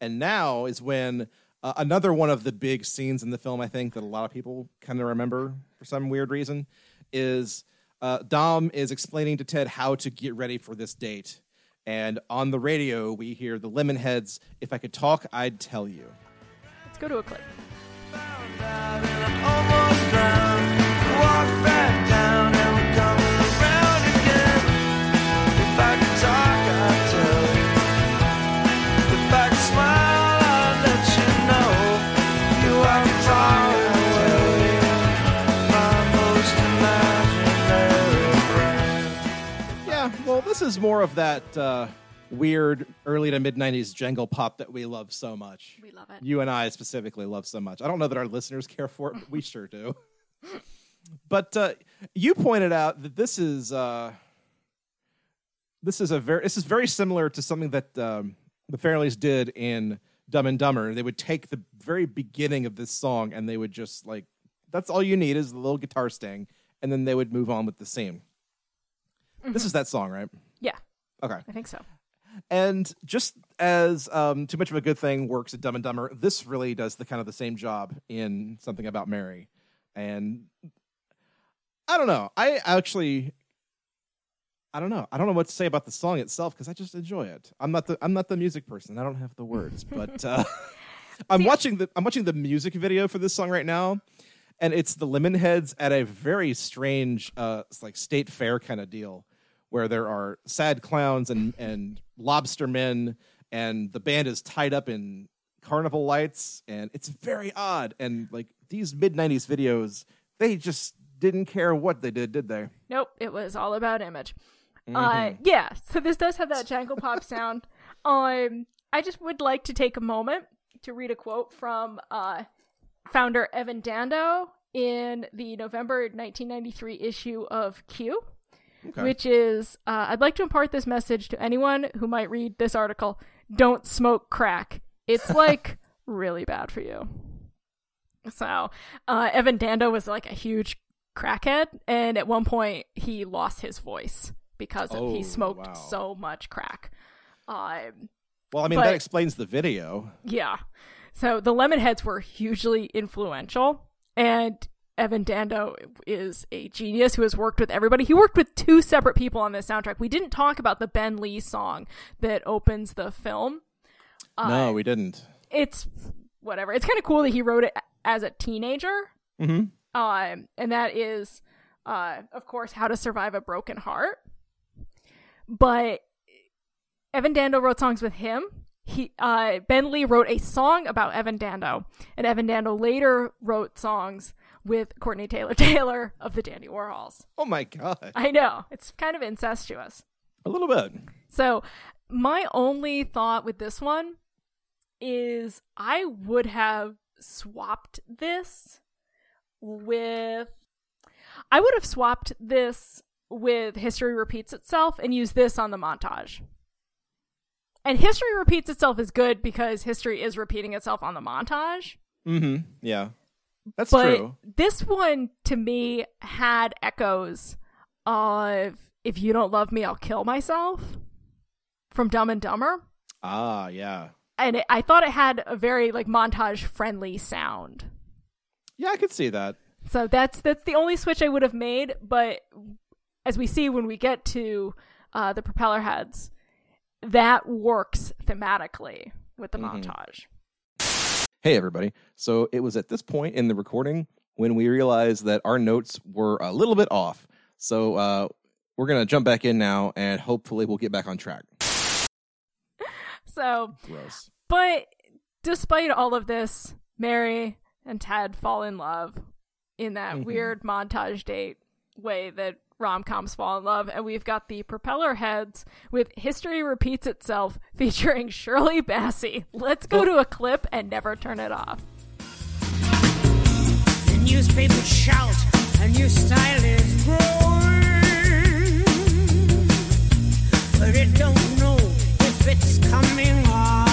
And now is when uh, another one of the big scenes in the film, I think that a lot of people kind of remember for some weird reason, is uh, Dom is explaining to Ted how to get ready for this date. And on the radio, we hear the Lemonheads. If I could talk, I'd tell you. let's go to a clip. Is more of that uh, weird early to mid 90s jangle pop that we love so much. We love it. You and I specifically love so much. I don't know that our listeners care for it, but we sure do. But uh, you pointed out that this is uh, this is a very this is very similar to something that um, the Farrellys did in Dumb and Dumber. They would take the very beginning of this song and they would just like that's all you need is the little guitar sting, and then they would move on with the scene. This is that song, right? Yeah, Okay. I think so. And just as um, too much of a good thing works at Dumb and Dumber, this really does the kind of the same job in something about Mary. And I don't know. I actually, I don't know. I don't know what to say about the song itself because I just enjoy it. I'm not the I'm not the music person. I don't have the words, but uh, I'm watching the I'm watching the music video for this song right now, and it's the Lemonheads at a very strange, uh, like state fair kind of deal, where there are sad clowns and and lobster men, and the band is tied up in carnival lights, and it's very odd. And like these mid '90s videos, they just didn't care what they did, did they? Nope, it was all about image. Mm-hmm. Uh, yeah, so this does have that jangle pop sound. Um, I just would like to take a moment to read a quote from uh, founder Evan Dando in the November 1993 issue of Q, which is uh, I'd like to impart this message to anyone who might read this article don't smoke crack. It's like really bad for you. So, uh, Evan Dando was like a huge crackhead, and at one point he lost his voice because of, Oh, he smoked wow. so much crack. Um, Well, I mean But- that explains the video. yeah. So the Lemonheads were hugely influential, and Evan Dando is a genius who has worked with everybody. He worked with two separate people on this soundtrack. We didn't talk about the Ben Lee song that opens the film. no, we didn't. It's whatever. It's kind of cool that he wrote it as a teenager. Mhm. Um, and that is, uh, of course, How to Survive a Broken Heart. But Evan Dando wrote songs with him. He, uh, Ben Lee wrote a song about Evan Dando, and Evan Dando later wrote songs with Courtney Taylor Taylor of the Dandy Warhols. Oh my god, I know it's kind of incestuous. a little bit. So, my only thought with this one is I would have swapped this with. I would have swapped this with History Repeats Itself and used this on the montage. And History Repeats Itself is good because history is repeating itself on the montage. Mm-hmm. Yeah, that's But true. this one, to me, had echoes of If You Don't Love Me, I'll Kill Myself from Dumb and Dumber. Ah, yeah, And it, I thought it had a very like montage friendly sound. yeah. I could see that. So that's that's the only switch I would have made. But as we see when we get to uh, the Propellerheads, that works thematically with the montage. Hey, everybody. So it was at this point in the recording when we realized that our notes were a little bit off. So uh, we're gonna jump back in now, and hopefully we'll get back on track. So Gross. But despite all of this, Mary and Ted fall in love in that weird montage date way that rom coms fall in love. And we've got the Propellerheads with History Repeats Itself featuring Shirley Bassey. Let's go to a clip and never turn it off. The newspapers shout, a new style is growing. But it don't know if it's coming or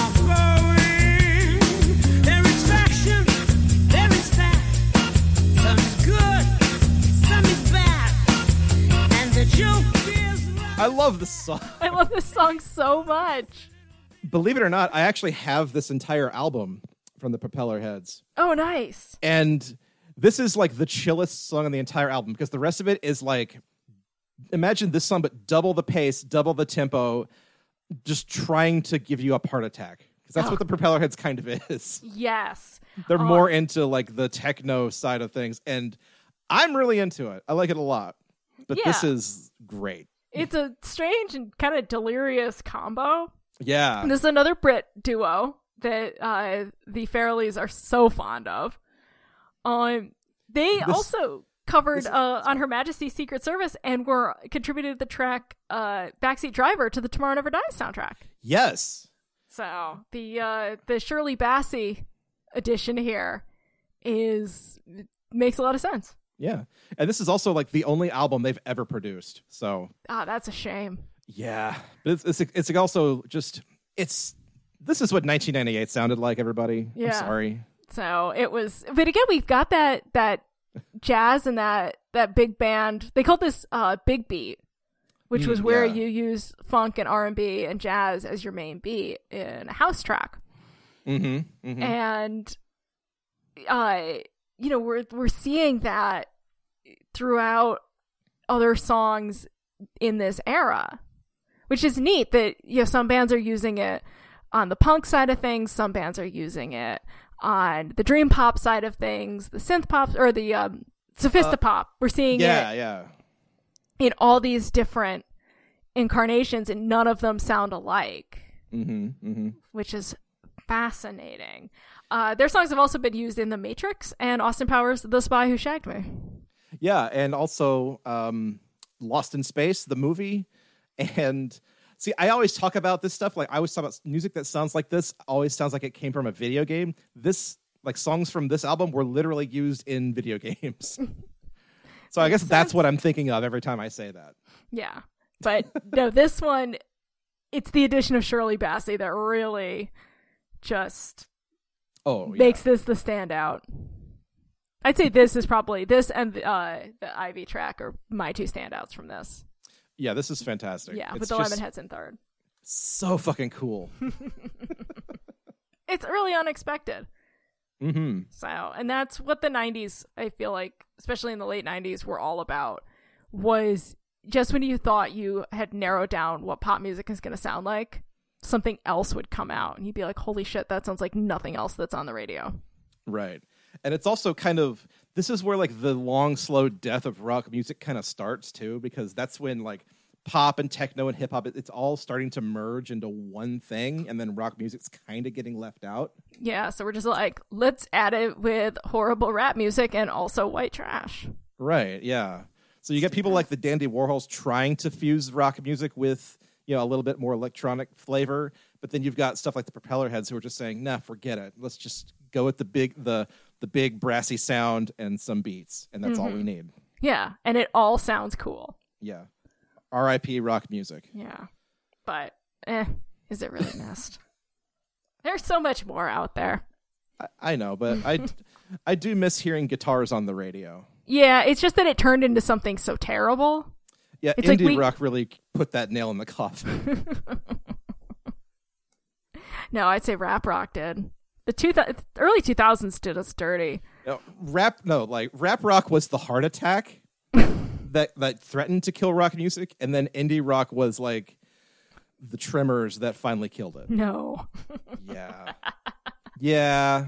I love this song. I love this song so much. Believe it or not, I actually have this entire album from the Propellerheads. Oh, nice. And this is like the chillest song on the entire album because the rest of it is like imagine this song but double the pace, double the tempo, just trying to give you a heart attack. Because that's Oh. what the ah. Propellerheads kind of is. Yes. They're more into like the techno side of things. And I'm really into it. I like it a lot. But this is great. It's a strange and kind of delirious combo. Yeah. This is another Brit duo that uh, the Farrellys are so fond of. Um, they This- also covered this- uh, on Her Majesty's Secret Service and were contributed the track uh, "Backseat Driver" to the Tomorrow Never Dies soundtrack. Yes. So the uh, the Shirley Bassey edition here is makes a lot of sense. Yeah. And this is also like the only album they've ever produced. So Ah, that's a shame. Yeah, but it's, it's it's also just it's this is what 1998 sounded like. Everybody, Yeah. I'm sorry. So it was, but again, we've got that that jazz and that that big band. They called this uh, big beat, which Mm, was where yeah. you use funk and R and B and jazz as your main beat in a house track. Mm-hmm. mm-hmm. And uh, you know, we're we're seeing that throughout other songs in this era, which is neat. That you know, some bands are using it on the punk side of things, some bands are using it on the dream pop side of things, the synth pop or the um, sophisti-pop. we're seeing it yeah, it yeah, in all these different incarnations, and none of them sound alike mm-hmm. Mm-hmm. which is fascinating. Uh, their songs have also been used in The Matrix and Austin Powers' The Spy Who Shagged Me. yeah, and also um, Lost in Space, the movie, and. See, I always talk about this stuff. Like I always talk about music that sounds like this. Always sounds like it came from a video game. This, like songs from this album, were literally used in video games. so I guess that's what I'm thinking of every time I say that. Yeah. But no, this one, it's the addition of Shirley Bassey that really just Oh, yeah. makes this the standout. I'd say this is probably this and uh, the Ivy track are my two standouts from this. yeah, this is fantastic. Yeah, It's with the Lemonheads in third. so fucking cool. It's really unexpected. mm-hmm. So, and that's what the 90s, I feel like, especially in the late 90s, were all about was just when you thought you had narrowed down what pop music is going to sound like, something else would come out and you'd be like, holy shit, that sounds like nothing else that's on the radio. Right. And it's also kind of this is where like the long slow death of rock music kind of starts too because that's when like pop and techno and hip hop it's all starting to merge into one thing and then rock music's kind of getting left out. Yeah, so we're just like, let's add it with horrible rap music and also white trash. Right. Yeah. So you get people like the Dandy Warhols trying to fuse rock music with you know a little bit more electronic flavor, but then you've got stuff like the Propellerheads who are just saying, "Nah, forget it. Let's just go with the big the the big brassy sound and some beats, and that's all we need." Yeah, and it all sounds cool. Yeah. R.I.P. rock music. Yeah. But, eh, is it really missed? There's so much more out there. I, I know, but I I do miss hearing guitars on the radio. Yeah, it's just that it turned into something so terrible. Yeah, It's like indie we- rock really put that nail in the coffin. No, I'd say rap rock did. The two thou- early 2000s did us dirty. No, rap no, like rap rock was the heart attack that that threatened to kill rock music, and then indie rock was like the tremors that finally killed it. No. Yeah. yeah.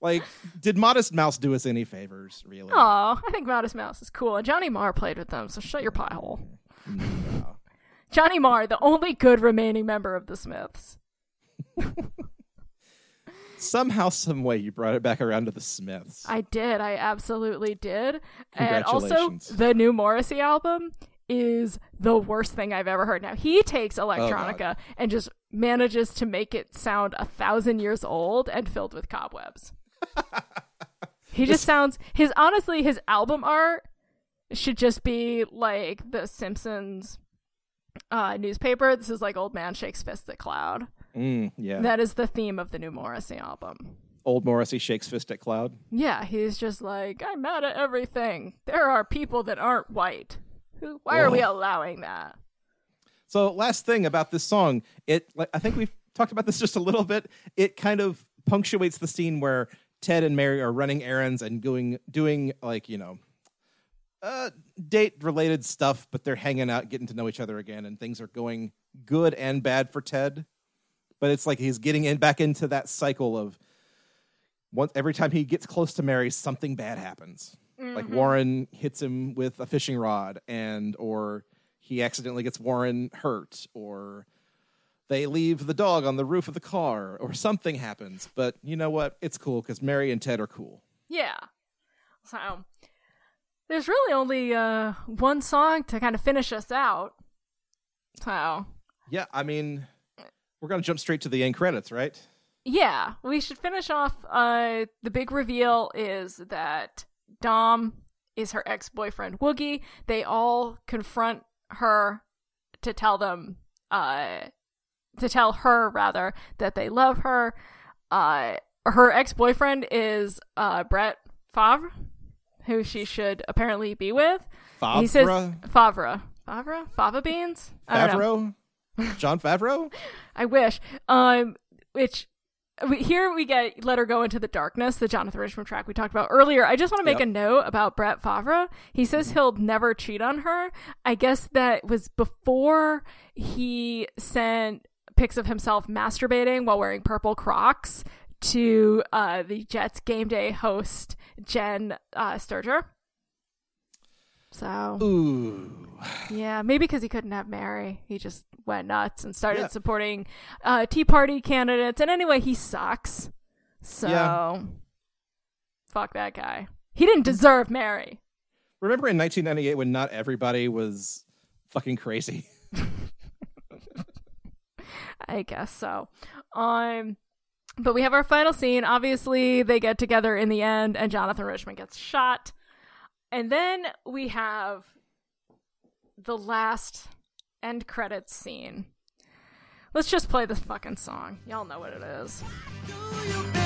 Like, did Modest Mouse do us any favors, really? Oh, I think Modest Mouse is cool. And Johnny Marr played with them, so shut your pie hole. No. Johnny Marr, the only good remaining member of the Smiths. Somehow, some way, you brought it back around to the Smiths. I did. I absolutely did. And also, the new Morrissey album is the worst thing I've ever heard. Now, he takes oh, electronica and just manages to make it sound a thousand years old and filled with cobwebs. he just sounds, his, honestly, his album art should just be like the Simpsons uh, newspaper. This is like Old Man Shakes Fist at Cloud. Mm, yeah. That is the theme of the new Morrissey album. Old Morrissey shakes fist at cloud. Yeah, he's just like, I'm mad at everything. There are people that aren't white. Who? Why are we allowing that? So last thing about this song, it like I think we've talked about this just a little bit. It kind of punctuates the scene where Ted and Mary are running errands and going doing like, you know, uh date related stuff, but they're hanging out, getting to know each other again, and things are going good and bad for Ted. But it's like he's getting in back into that cycle of once every time he gets close to Mary, something bad happens. Like Warren hits him with a fishing rod, and or he accidentally gets Warren hurt, or they leave the dog on the roof of the car, or something happens. But you know what? It's cool because Mary and Ted are cool. Yeah. So there's really only uh, one song to kind of finish us out. So Yeah, I mean, we're gonna jump straight to the end credits, right? yeah, we should finish off. Uh, the big reveal is that Dom is her ex boyfriend Woogie. They all confront her to tell them, uh, to tell her rather that they love her. Uh, her ex boyfriend is uh Brett Favre, who she should apparently be with. He says Favre? Favre. Favre? Fava beans? Favreau, Jon Favreau. I wish. Um, which here we get "Let Her Go Into the Darkness," the Jonathan Richman track we talked about earlier. I just want to make Yep. a note about Brett Favre. He says he'll never cheat on her. I guess that was before he sent pics of himself masturbating while wearing purple Crocs to uh, the Jets game day host Jen uh, Sterger. So Ooh, yeah, maybe because he couldn't have Mary, he just went nuts and started Yeah. supporting uh, Tea Party candidates. And anyway, he sucks. So Yeah. fuck that guy. He didn't deserve Mary. remember in 1998 when not everybody was fucking crazy? I guess so. Um, but we have our final scene. Obviously, they get together in the end, and Jonathan Richman gets shot. And then we have the last end credits scene. Let's just play this fucking song. Y'all know what it is. Build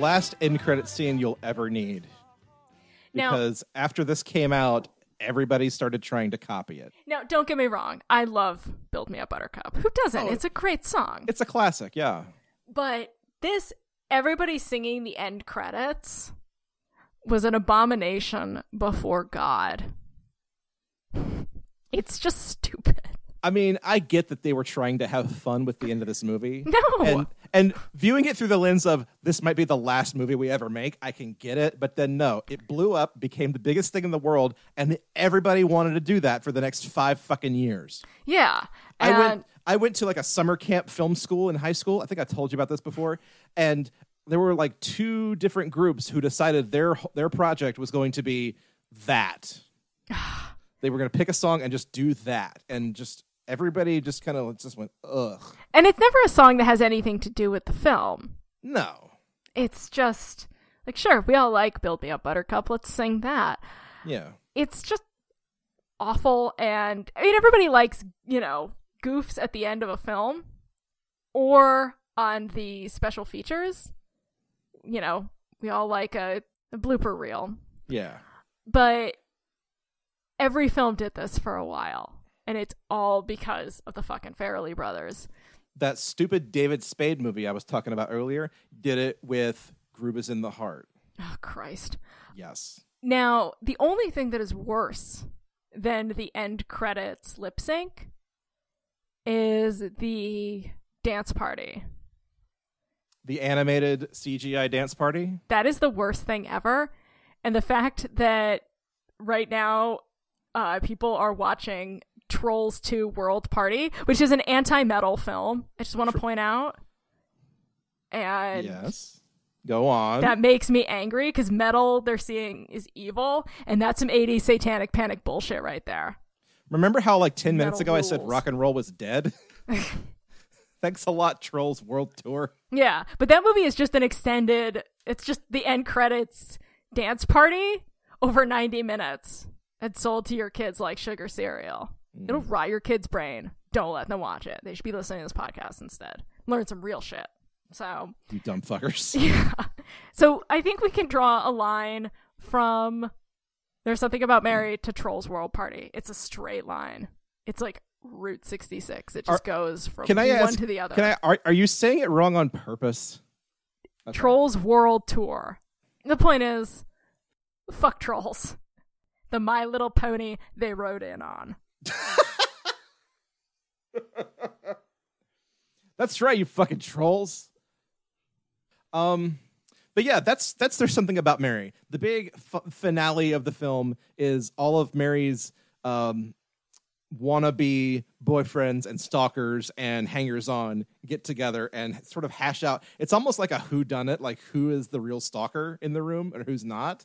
last end credit scene you'll ever need. Now- Because after this came out, everybody started trying to copy it. Now, don't get me wrong. I love Build Me a Buttercup. Who doesn't? Oh. It's a great song. It's a classic, yeah. But this, everybody singing the end credits was an abomination before God. It's just stupid. I mean, I get that they were trying to have fun with the end of this movie. No. And and viewing it through the lens of this might be the last movie we ever make, I can get it, but then no, it blew up, became the biggest thing in the world, and everybody wanted to do that for the next 5 fucking years. Yeah. I went I went to like a summer camp film school in high school. I think I told you about this before. And there were like two different groups who decided their their project was going to be that. they were going to pick a song and just do that and just everybody just kind of just went ugh. and it's never a song that has anything to do with the film. No. It's just like, sure, we all like Build Me Up Buttercup. Let's sing that. Yeah. it's just awful and i mean everybody likes you know goofs at the end of a film or on the special features you know we all like a, a blooper reel Yeah. but every film did this for a while and it's all because of the fucking Farrelly brothers That stupid David Spade movie I was talking about earlier did it with is in the Heart. oh christ Yes. Now, the only thing that is worse than the end credits lip sync is the dance party. The animated CGI dance party. That is the worst thing ever. And the fact that right now uh, people are watching Trolls 2 World Party, which is an anti metal film, I just want to point out. And yes. Go on. that makes me angry because metal they're seeing is evil, and that's some 80s satanic panic bullshit right there. Remember how like 10 minutes Metal ago I said rock and roll was dead? Thanks a lot, Trolls World Tour. Yeah, but that movie is just an extended. It's just the end credits dance party over 90 minutes and sold to your kids like sugar cereal. It'll mm. rot your kid's brain. Don't let them watch it. They should be listening to this podcast instead. Learn some real shit. So, You dumb fuckers. yeah. So I think we can draw a line from There's Something About Mary mm. to Trolls World Party. It's a straight line. It's like Route 66. It just goes from Can I one ask? to the other. Can I? Are, are you saying it wrong on purpose? Okay. Trolls World Tour. The point is, fuck trolls. The My Little Pony they rode in on. That's right, you fucking trolls. Um, but yeah, that's that's there's something about Mary. The big f- finale of the film is all of Mary's um wannabe boyfriends and stalkers and hangers on get together and sort of hash out. It's almost like a who done it, like who is the real stalker in the room and who's not.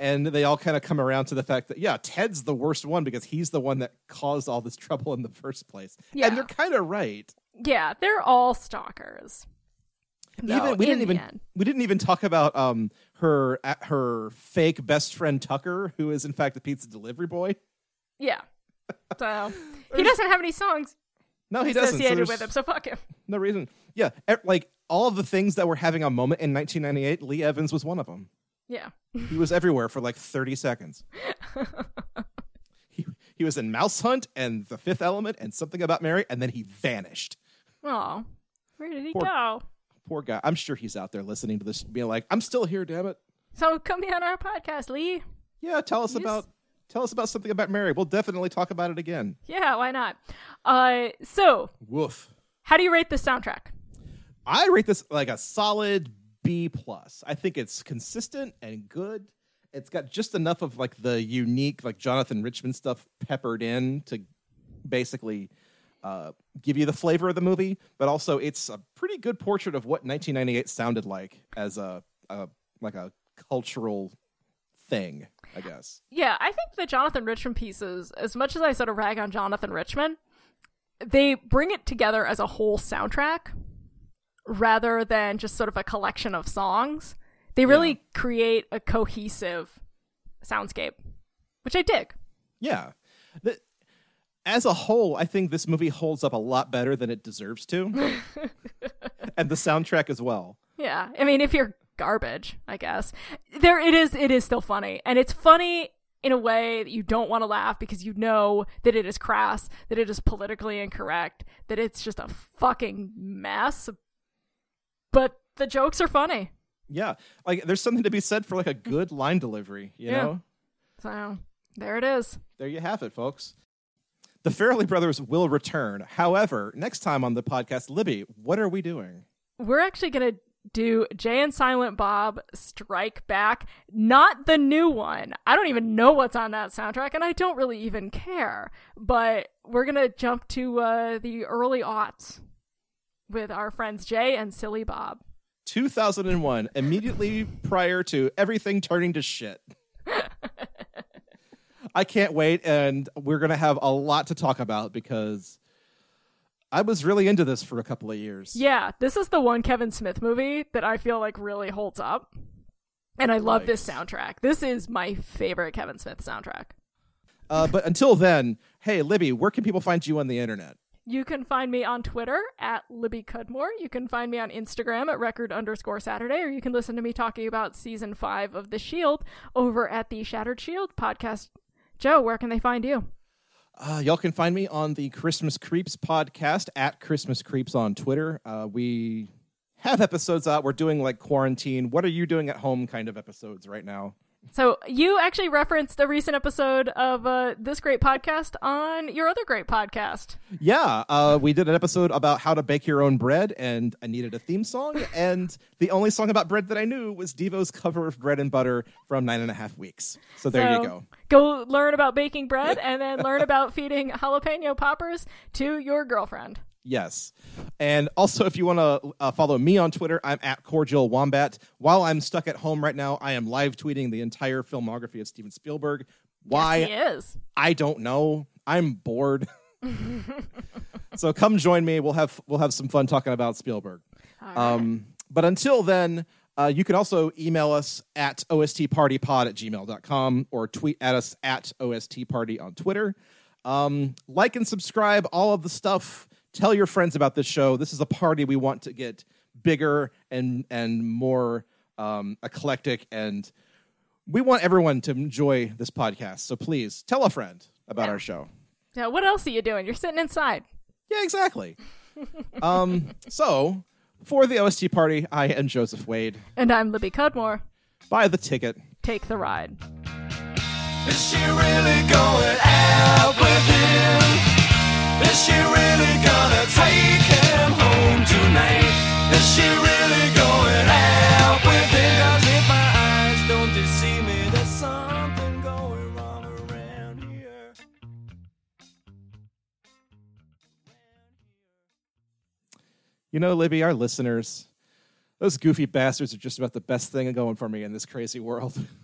And they all kind of come around to the fact that yeah, Ted's the worst one because he's the one that caused all this trouble in the first place. Yeah. And they're kind of right. Yeah, they're all stalkers. No, even we didn't even end. we didn't even talk about um her her fake best friend Tucker, who is in fact the pizza delivery boy. Yeah. So he doesn't have any songs No, he doesn't. Associated there's with him, so fuck him. no reason. Yeah, like all of the things that were having a moment in 1998, Lee Evans was one of them. Yeah. He was everywhere for like 30 seconds. he he was in MouseHunt and The Fifth Element and something about Mary, and then he vanished. Oh, where did he Poor- go? Poor guy. I'm sure he's out there listening to this, being like, "I'm still here, damn it." So come be on our podcast, Lee. Yeah, tell us about tell us about something about Mary. We'll definitely talk about it again. Yeah, why not? Uh, so Woof. how do you rate the soundtrack? I rate this like a solid B plus. I think it's consistent and good. It's got just enough of like the unique like Jonathan Richman stuff peppered in to basically uh, give you the flavor of the movie, but also it's a pretty good portrait of what 1998 sounded like as a, a like a cultural thing, I guess. Yeah, I think the Jonathan Richman pieces, as much as I sort of rag on Jonathan Richman, they bring it together as a whole soundtrack rather than just sort of a collection of songs. They really create a cohesive soundscape, which I dig. Yeah. The, as a whole, I think this movie holds up a lot better than it deserves to. and the soundtrack as well. Yeah, I mean, if you're garbage, I guess there it is. It is still funny, and it's funny in a way that you don't want to laugh because you know that it is crass, that it is politically incorrect, that it's just a fucking mess. But the jokes are funny, Yeah. Like there's something to be said for like a good line delivery, you Yeah. know? so there it is. There you have it, folks. The Farrelly brothers will return. However, next time on the podcast, Libby, what are we doing? We're actually gonna do Jay and Silent Bob Strike Back, not the new one. I don't even know what's on that soundtrack, and I don't really even care. But we're gonna jump to uh, the early aughts with our friends Jay and Silly Bob. 2001, immediately prior to everything turning to shit. I can't wait, and we're going to have a lot to talk about because I was really into this for a couple of years. Yeah, this is the one Kevin Smith movie that I feel like really holds up. And I love this soundtrack. This is my favorite Kevin Smith soundtrack. Uh, but until then, hey, Libby, where can people find you on the internet? You can find me on Twitter at Libby Cudmore. You can find me on Instagram at record underscore Saturday, or you can listen to me talking about season five of The Shield over at the Shattered Shield podcast. Joe, where can they find you? Uh, y'all can find me on the Christmas Creeps podcast at Christmas Creeps on Twitter. Uh, we have episodes out. We're doing like quarantine. What are you doing at home kind of episodes right now? So you actually referenced a recent episode of uh, this great podcast on your other great podcast. Yeah, uh, we did an episode about how to bake your own bread, and I needed a theme song. and the only song about bread that I knew was Devo's cover of Bread and Butter from Nine and a Half Weeks. So there So you go. Go learn about baking bread and then learn about feeding jalapeno poppers to your girlfriend. Yes. And also, if you want to uh, follow me on Twitter, I'm at Cordial Wombat. While I'm stuck at home right now, I am live tweeting the entire filmography of Steven Spielberg. Why? Yes, he is. I don't know. I'm bored. so come join me. We'll have we'll have some fun talking about Spielberg. Um, but until then, Uh, you can also email us at ostpartypod at gmail.com or tweet at us at ostparty on Twitter. Um, like and subscribe, all of the stuff. Tell your friends about this show. This is a party we want to get bigger and and more um, eclectic, and we want everyone to enjoy this podcast. So please tell a friend about our show. Yeah, what else are you doing? You're sitting inside. Yeah, exactly. um, so for the OST party, I am Joseph Wade. And I'm Libby Cudmore. Buy the ticket. Take the ride. Is she really going out with him? Is she really gonna take him home tonight? Is she really going out with him? my eyes don't deceive me, there's something going wrong around here. You know, Libby, our listeners, those goofy bastards are just about the best thing going for me in this crazy world.